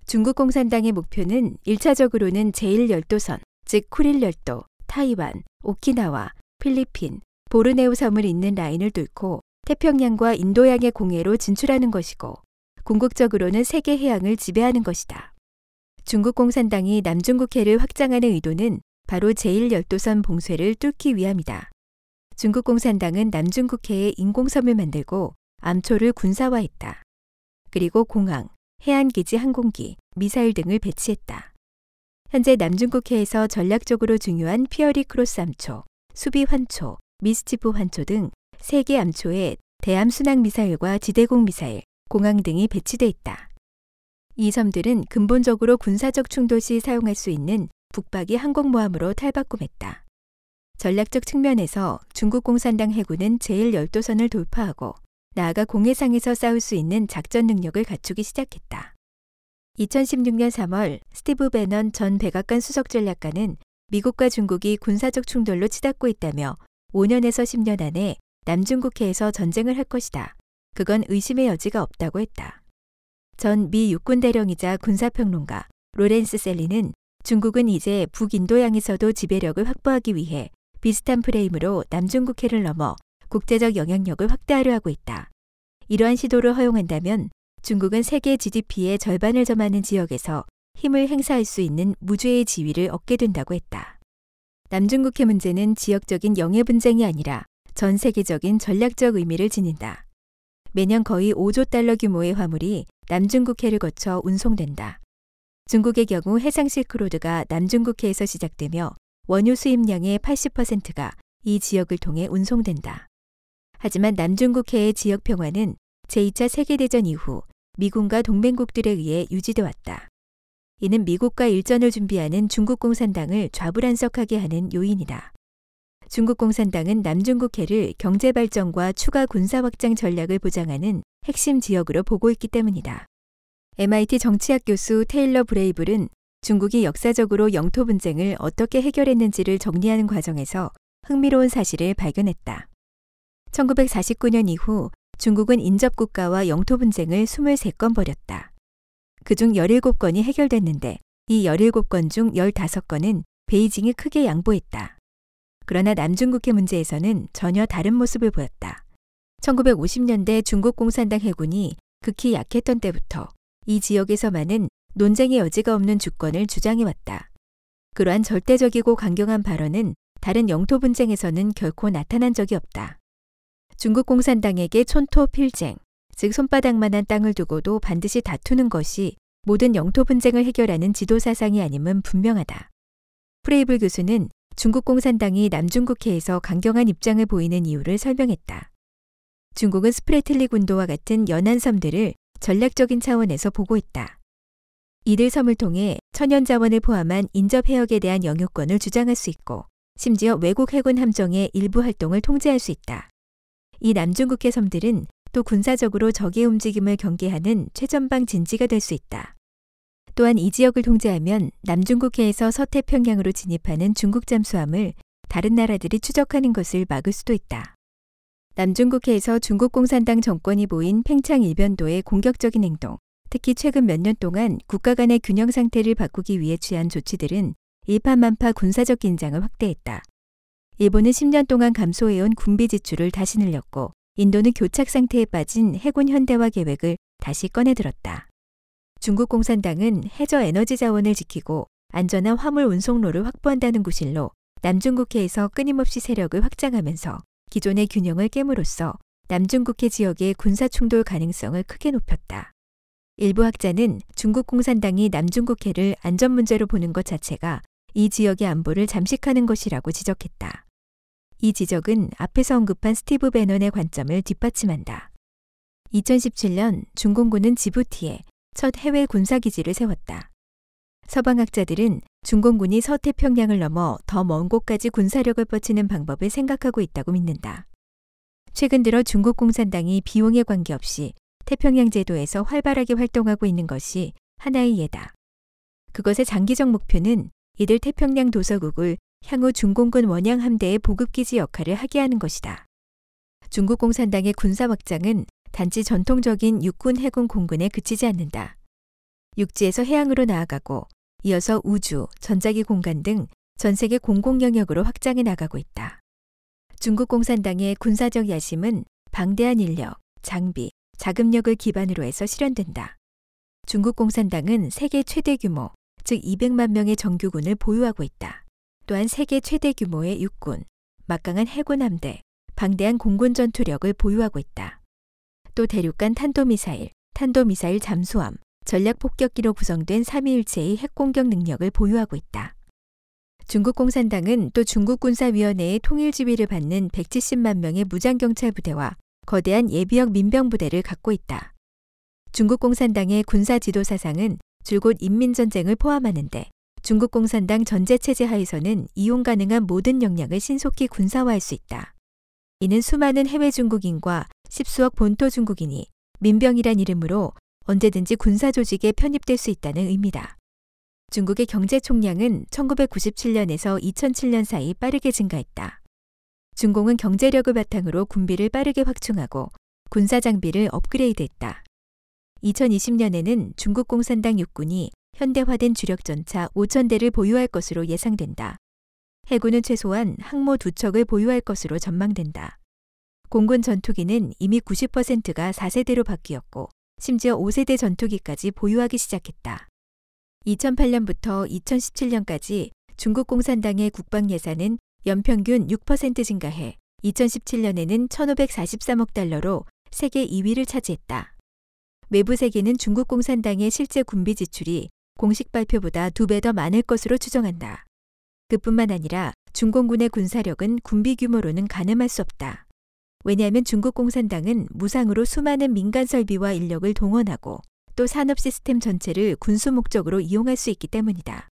중국 공산당의 목표는 1차적으로는 제1열도선, 즉 쿠릴열도, 타이완, 오키나와, 필리핀, 보르네오 섬을 잇는 라인을 뚫고 태평양과 인도양의 공해로 진출하는 것이고 궁극적으로는 세계 해양을 지배하는 것이다. 중국 공산당이 남중국해를 확장하는 의도는 바로 제1열도선 봉쇄를 뚫기 위함이다. 중국 공산당은 남중국해에 인공섬을 만들고 암초를 군사화했다. 그리고 공항, 해안기지 항공기, 미사일 등을 배치했다. 현재 남중국해에서 전략적으로 중요한 피어리 크로스 암초, 수비 환초, 미스치프 환초 등 세개 암초에 대함 순항 미사일과 지대공 미사일, 공항 등이 배치돼 있다. 이 섬들은 근본적으로 군사적 충돌 시 사용할 수 있는 북박이 항공모함으로 탈바꿈했다. 전략적 측면에서 중국 공산당 해군은 제1열도선을 돌파하고 나아가 공해상에서 싸울 수 있는 작전 능력을 갖추기 시작했다. 2016년 3월 스티브 베넌 전 백악관 수석 전략가는 미국과 중국이 군사적 충돌로 치닫고 있다며 5년에서 10년 안에 남중국해에서 전쟁을 할 것이다. 그건 의심의 여지가 없다고 했다. 전 미 육군 대령이자 군사평론가 로렌스 셀리는 중국은 이제 북인도양에서도 지배력을 확보하기 위해 비슷한 프레임으로 남중국해를 넘어 국제적 영향력을 확대하려 하고 있다. 이러한 시도를 허용한다면 중국은 세계 GDP의 절반을 점하는 지역에서 힘을 행사할 수 있는 무죄의 지위를 얻게 된다고 했다. 남중국해 문제는 지역적인 영해 분쟁이 아니라 전 세계적인 전략적 의미를 지닌다. 매년 거의 5조 달러 규모의 화물이 남중국해를 거쳐 운송된다. 중국의 경우 해상 실크로드가 남중국해에서 시작되며 원유 수입량의 80%가 이 지역을 통해 운송된다. 하지만 남중국해의 지역 평화는 제2차 세계대전 이후 미군과 동맹국들에 의해 유지돼 왔다. 이는 미국과 일전을 준비하는 중국 공산당을 좌불안석하게 하는 요인이다. 중국 공산당은 남중국해를 경제 발전과 추가 군사 확장 전략을 보장하는 핵심 지역으로 보고 있기 때문이다. MIT 정치학 교수 테일러 브레이블은 중국이 역사적으로 영토 분쟁을 어떻게 해결했는지를 정리하는 과정에서 흥미로운 사실을 발견했다. 1949년 이후 중국은 인접국가와 영토 분쟁을 23건 벌였다. 그중 17건이 해결됐는데 이 17건 중 15건은 베이징이 크게 양보했다. 그러나 남중국해 문제에서는 전혀 다른 모습을 보였다. 1950년대 중국 공산당 해군이 극히 약했던 때부터 이 지역에서만은 논쟁의 여지가 없는 주권을 주장해왔다. 그러한 절대적이고 강경한 발언은 다른 영토 분쟁에서는 결코 나타난 적이 없다. 중국 공산당에게 촌토 필쟁, 즉 손바닥만한 땅을 두고도 반드시 다투는 것이 모든 영토 분쟁을 해결하는 지도 사상이 아님은 분명하다. 프레이블 교수는 중국 공산당이 남중국해에서 강경한 입장을 보이는 이유를 설명했다. 중국은 스프레틀리 군도와 같은 연안 섬들을 전략적인 차원에서 보고 있다. 이들 섬을 통해 천연 자원을 포함한 인접 해역에 대한 영유권을 주장할 수 있고 심지어 외국 해군 함정의 일부 활동을 통제할 수 있다. 이 남중국해 섬들은 또 군사적으로 적의 움직임을 경계하는 최전방 진지가 될 수 있다. 또한 이 지역을 통제하면 남중국해에서 서태평양으로 진입하는 중국 잠수함을 다른 나라들이 추적하는 것을 막을 수도 있다. 남중국해에서 중국 공산당 정권이 보인 팽창 일변도의 공격적인 행동, 특히 최근 몇 년 동안 국가 간의 균형 상태를 바꾸기 위해 취한 조치들은 일파만파 군사적 긴장을 확대했다. 일본은 10년 동안 감소해온 군비 지출을 다시 늘렸고 인도는 교착 상태에 빠진 해군 현대화 계획을 다시 꺼내들었다. 중국 공산당은 해저 에너지 자원을 지키고 안전한 화물 운송로를 확보한다는 구실로 남중국해에서 끊임없이 세력을 확장하면서 기존의 균형을 깨므로써 남중국해 지역의 군사 충돌 가능성을 크게 높였다. 일부 학자는 중국 공산당이 남중국해를 안전 문제로 보는 것 자체가 이 지역의 안보를 잠식하는 것이라고 지적했다. 이 지적은 앞에서 언급한 스티브 베넌의 관점을 뒷받침한다. 2017년 중공군은 지부티에 첫 해외 군사기지를 세웠다. 서방학자들은 중공군이 서태평양을 넘어 더 먼 곳까지 군사력을 뻗치는 방법을 생각하고 있다고 믿는다. 최근 들어 중국 공산당이 비용에 관계없이 태평양 제도에서 활발하게 활동하고 있는 것이 하나의 예다. 그것의 장기적 목표는 이들 태평양 도서국을 향후 중공군 원양 함대의 보급기지 역할을 하게 하는 것이다. 중국 공산당의 군사 확장은 단지 전통적인 육군 해군 공군에 그치지 않는다. 육지에서 해양으로 나아가고 이어서 우주, 전자기 공간 등 전 세계 공공 영역으로 확장해 나가고 있다. 중국 공산당의 군사적 야심은 방대한 인력, 장비, 자금력을 기반으로 해서 실현된다. 중국 공산당은 세계 최대 규모, 즉 200만 명의 정규군을 보유하고 있다. 또한 세계 최대 규모의 육군, 막강한 해군 함대, 방대한 공군 전투력을 보유하고 있다. 또 대륙간 탄도미사일, 탄도미사일 잠수함, 전략 폭격기로 구성된 삼위일체의 핵공격 능력을 보유하고 있다. 중국 공산당은 또 중국 군사위원회의 통일 지휘를 받는 170만 명의 무장경찰 부대와 거대한 예비역 민병 부대를 갖고 있다. 중국 공산당의 군사 지도 사상은 줄곧 인민전쟁을 포함하는데 중국 공산당 전제 체제 하에서는 이용 가능한 모든 역량을 신속히 군사화할 수 있다. 이는 수많은 해외 중국인과 십수억 본토 중국인이 민병이란 이름으로 언제든지 군사 조직에 편입될 수 있다는 의미다. 중국의 경제 총량은 1997년에서 2007년 사이 빠르게 증가했다. 중공은 경제력을 바탕으로 군비를 빠르게 확충하고 군사 장비를 업그레이드했다. 2020년에는 중국 공산당 육군이 현대화된 주력 전차 5,000대를 보유할 것으로 예상된다. 해군은 최소한 항모 두 척을 보유할 것으로 전망된다. 공군 전투기는 이미 90%가 4세대로 바뀌었고 심지어 5세대 전투기까지 보유하기 시작했다. 2008년부터 2017년까지 중국 공산당의 국방 예산은 연평균 6% 증가해 2017년에는 1,543억 달러로 세계 2위를 차지했다. 외부 세계는 중국 공산당의 실제 군비 지출이 공식 발표보다 두 배 더 많을 것으로 추정한다. 그뿐만 아니라 중공군의 군사력은 군비 규모로는 가늠할 수 없다. 왜냐하면 중국 공산당은 무상으로 수많은 민간 설비와 인력을 동원하고 또 산업 시스템 전체를 군수 목적으로 이용할 수 있기 때문이다.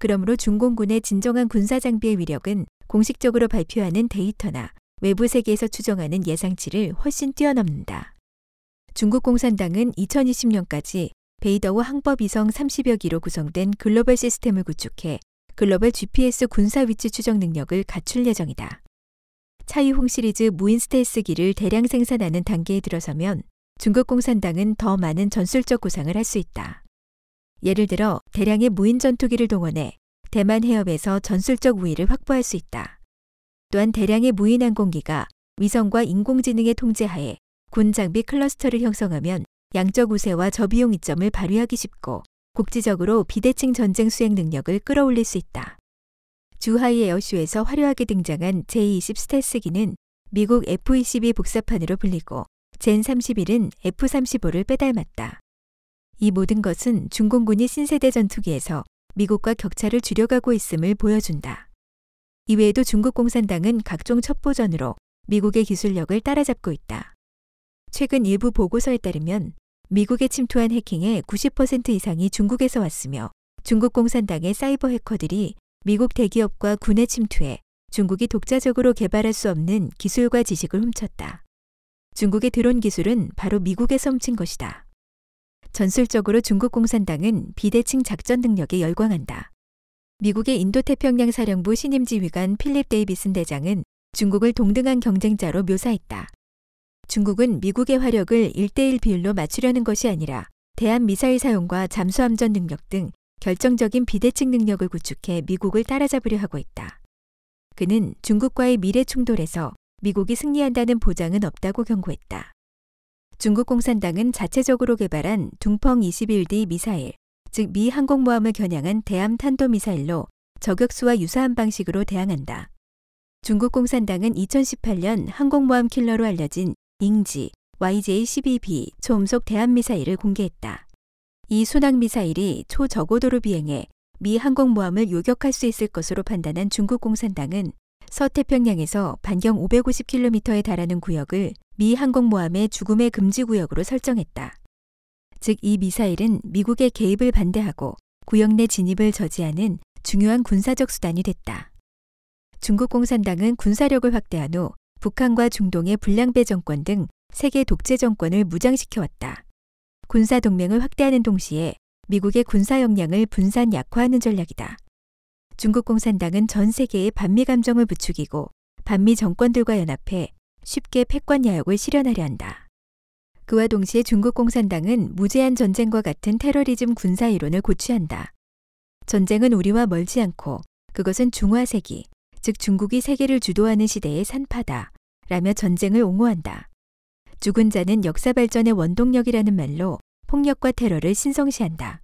그러므로 중공군의 진정한 군사 장비의 위력은 공식적으로 발표하는 데이터나 외부 세계에서 추정하는 예상치를 훨씬 뛰어넘는다. 중국 공산당은 2020년까지 베이더우 항법위성 30여 기로 구성된 글로벌 시스템을 구축해 글로벌 GPS 군사 위치 추적 능력을 갖출 예정이다. 차이홍 시리즈 무인 스텔스기를 대량 생산하는 단계에 들어서면 중국 공산당은 더 많은 전술적 구상을 할 수 있다. 예를 들어 대량의 무인 전투기를 동원해 대만 해협에서 전술적 우위를 확보할 수 있다. 또한 대량의 무인 항공기가 위성과 인공지능의 통제하에 군 장비 클러스터를 형성하면 양적 우세와 저비용 이점을 발휘하기 쉽고 국지적으로 비대칭 전쟁 수행 능력을 끌어올릴 수 있다. 주하이 에어쇼에서 화려하게 등장한 제20 스텔스기는 미국 F-22 복사판으로 불리고 젠 31은 F-35를 빼닮았다. 이 모든 것은 중공군이 신세대 전투기에서 미국과 격차를 줄여가고 있음을 보여준다. 이외에도 중국 공산당은 각종 첩보전으로 미국의 기술력을 따라잡고 있다. 최근 일부 보고서에 따르면 미국에 침투한 해킹의 90% 이상이 중국에서 왔으며 중국 공산당의 사이버 해커들이 미국 대기업과 군에 침투해 중국이 독자적으로 개발할 수 없는 기술과 지식을 훔쳤다. 중국의 드론 기술은 바로 미국에서 훔친 것이다. 전술적으로 중국 공산당은 비대칭 작전 능력에 열광한다. 미국의 인도태평양 사령부 신임 지휘관 필립 데이비슨 대장은 중국을 동등한 경쟁자로 묘사했다. 중국은 미국의 화력을 1대1 비율로 맞추려는 것이 아니라 대한 미사일 사용과 잠수 함전 능력 등 결정적인 비대칭 능력을 구축해 미국을 따라잡으려 하고 있다. 그는 중국과의 미래 충돌에서 미국이 승리한다는 보장은 없다고 경고했다. 중국 공산당은 자체적으로 개발한 둥펑 21D 미사일, 즉 미 항공모함을 겨냥한 대함 탄도 미사일로 저격수와 유사한 방식으로 대항한다. 중국 공산당은 2018년 항공모함 킬러로 알려진 잉지 YJ-12B 초음속 대함미사일을 공개했다. 이 순항미사일이 초저고도로 비행해 미 항공모함을 요격할 수 있을 것으로 판단한 중국 공산당은 서태평양에서 반경 550km에 달하는 구역을 미 항공모함의 죽음의 금지 구역으로 설정했다. 즉 이 미사일은 미국의 개입을 반대하고 구역 내 진입을 저지하는 중요한 군사적 수단이 됐다. 중국 공산당은 군사력을 확대한 후 북한과 중동의 불량배 정권 등 세계 독재 정권을 무장시켜왔다. 군사 동맹을 확대하는 동시에 미국의 군사 역량을 분산 약화하는 전략이다. 중국 공산당은 전 세계에 반미 감정을 부추기고 반미 정권들과 연합해 쉽게 패권 야욕을 실현하려 한다. 그와 동시에 중국 공산당은 무제한 전쟁과 같은 테러리즘 군사 이론을 고취한다. 전쟁은 우리와 멀지 않고 그것은 중화세기, 즉 중국이 세계를 주도하는 시대의 산파다. 라며 전쟁을 옹호한다. 죽은 자는 역사 발전의 원동력이라는 말로 폭력과 테러를 신성시한다.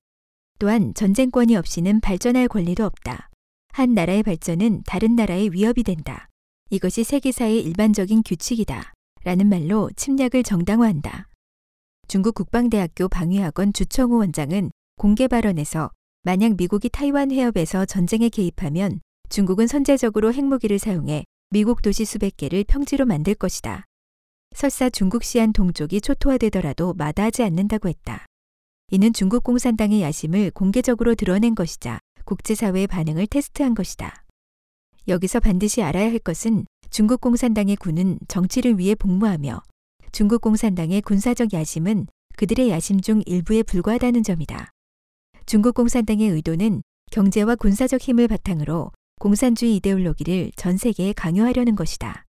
또한 전쟁권이 없이는 발전할 권리도 없다. 한 나라의 발전은 다른 나라의 위협이 된다. 이것이 세계사의 일반적인 규칙이다. 라는 말로 침략을 정당화한다. 중국 국방대학교 방위학원 주청우 원장은 공개 발언에서 만약 미국이 타이완 해협에서 전쟁에 개입하면 중국은 선제적으로 핵무기를 사용해 미국 도시 수백 개를 평지로 만들 것이다. 설사 중국 시안 동족이 초토화되더라도 마다하지 않는다고 했다. 이는 중국 공산당의 야심을 공개적으로 드러낸 것이자 국제사회의 반응을 테스트한 것이다. 여기서 반드시 알아야 할 것은 중국 공산당의 군은 정치를 위해 복무하며 중국 공산당의 군사적 야심은 그들의 야심 중 일부에 불과하다는 점이다. 중국 공산당의 의도는 경제와 군사적 힘을 바탕으로 공산주의 이데올로기를 전 세계에 강요하려는 것이다.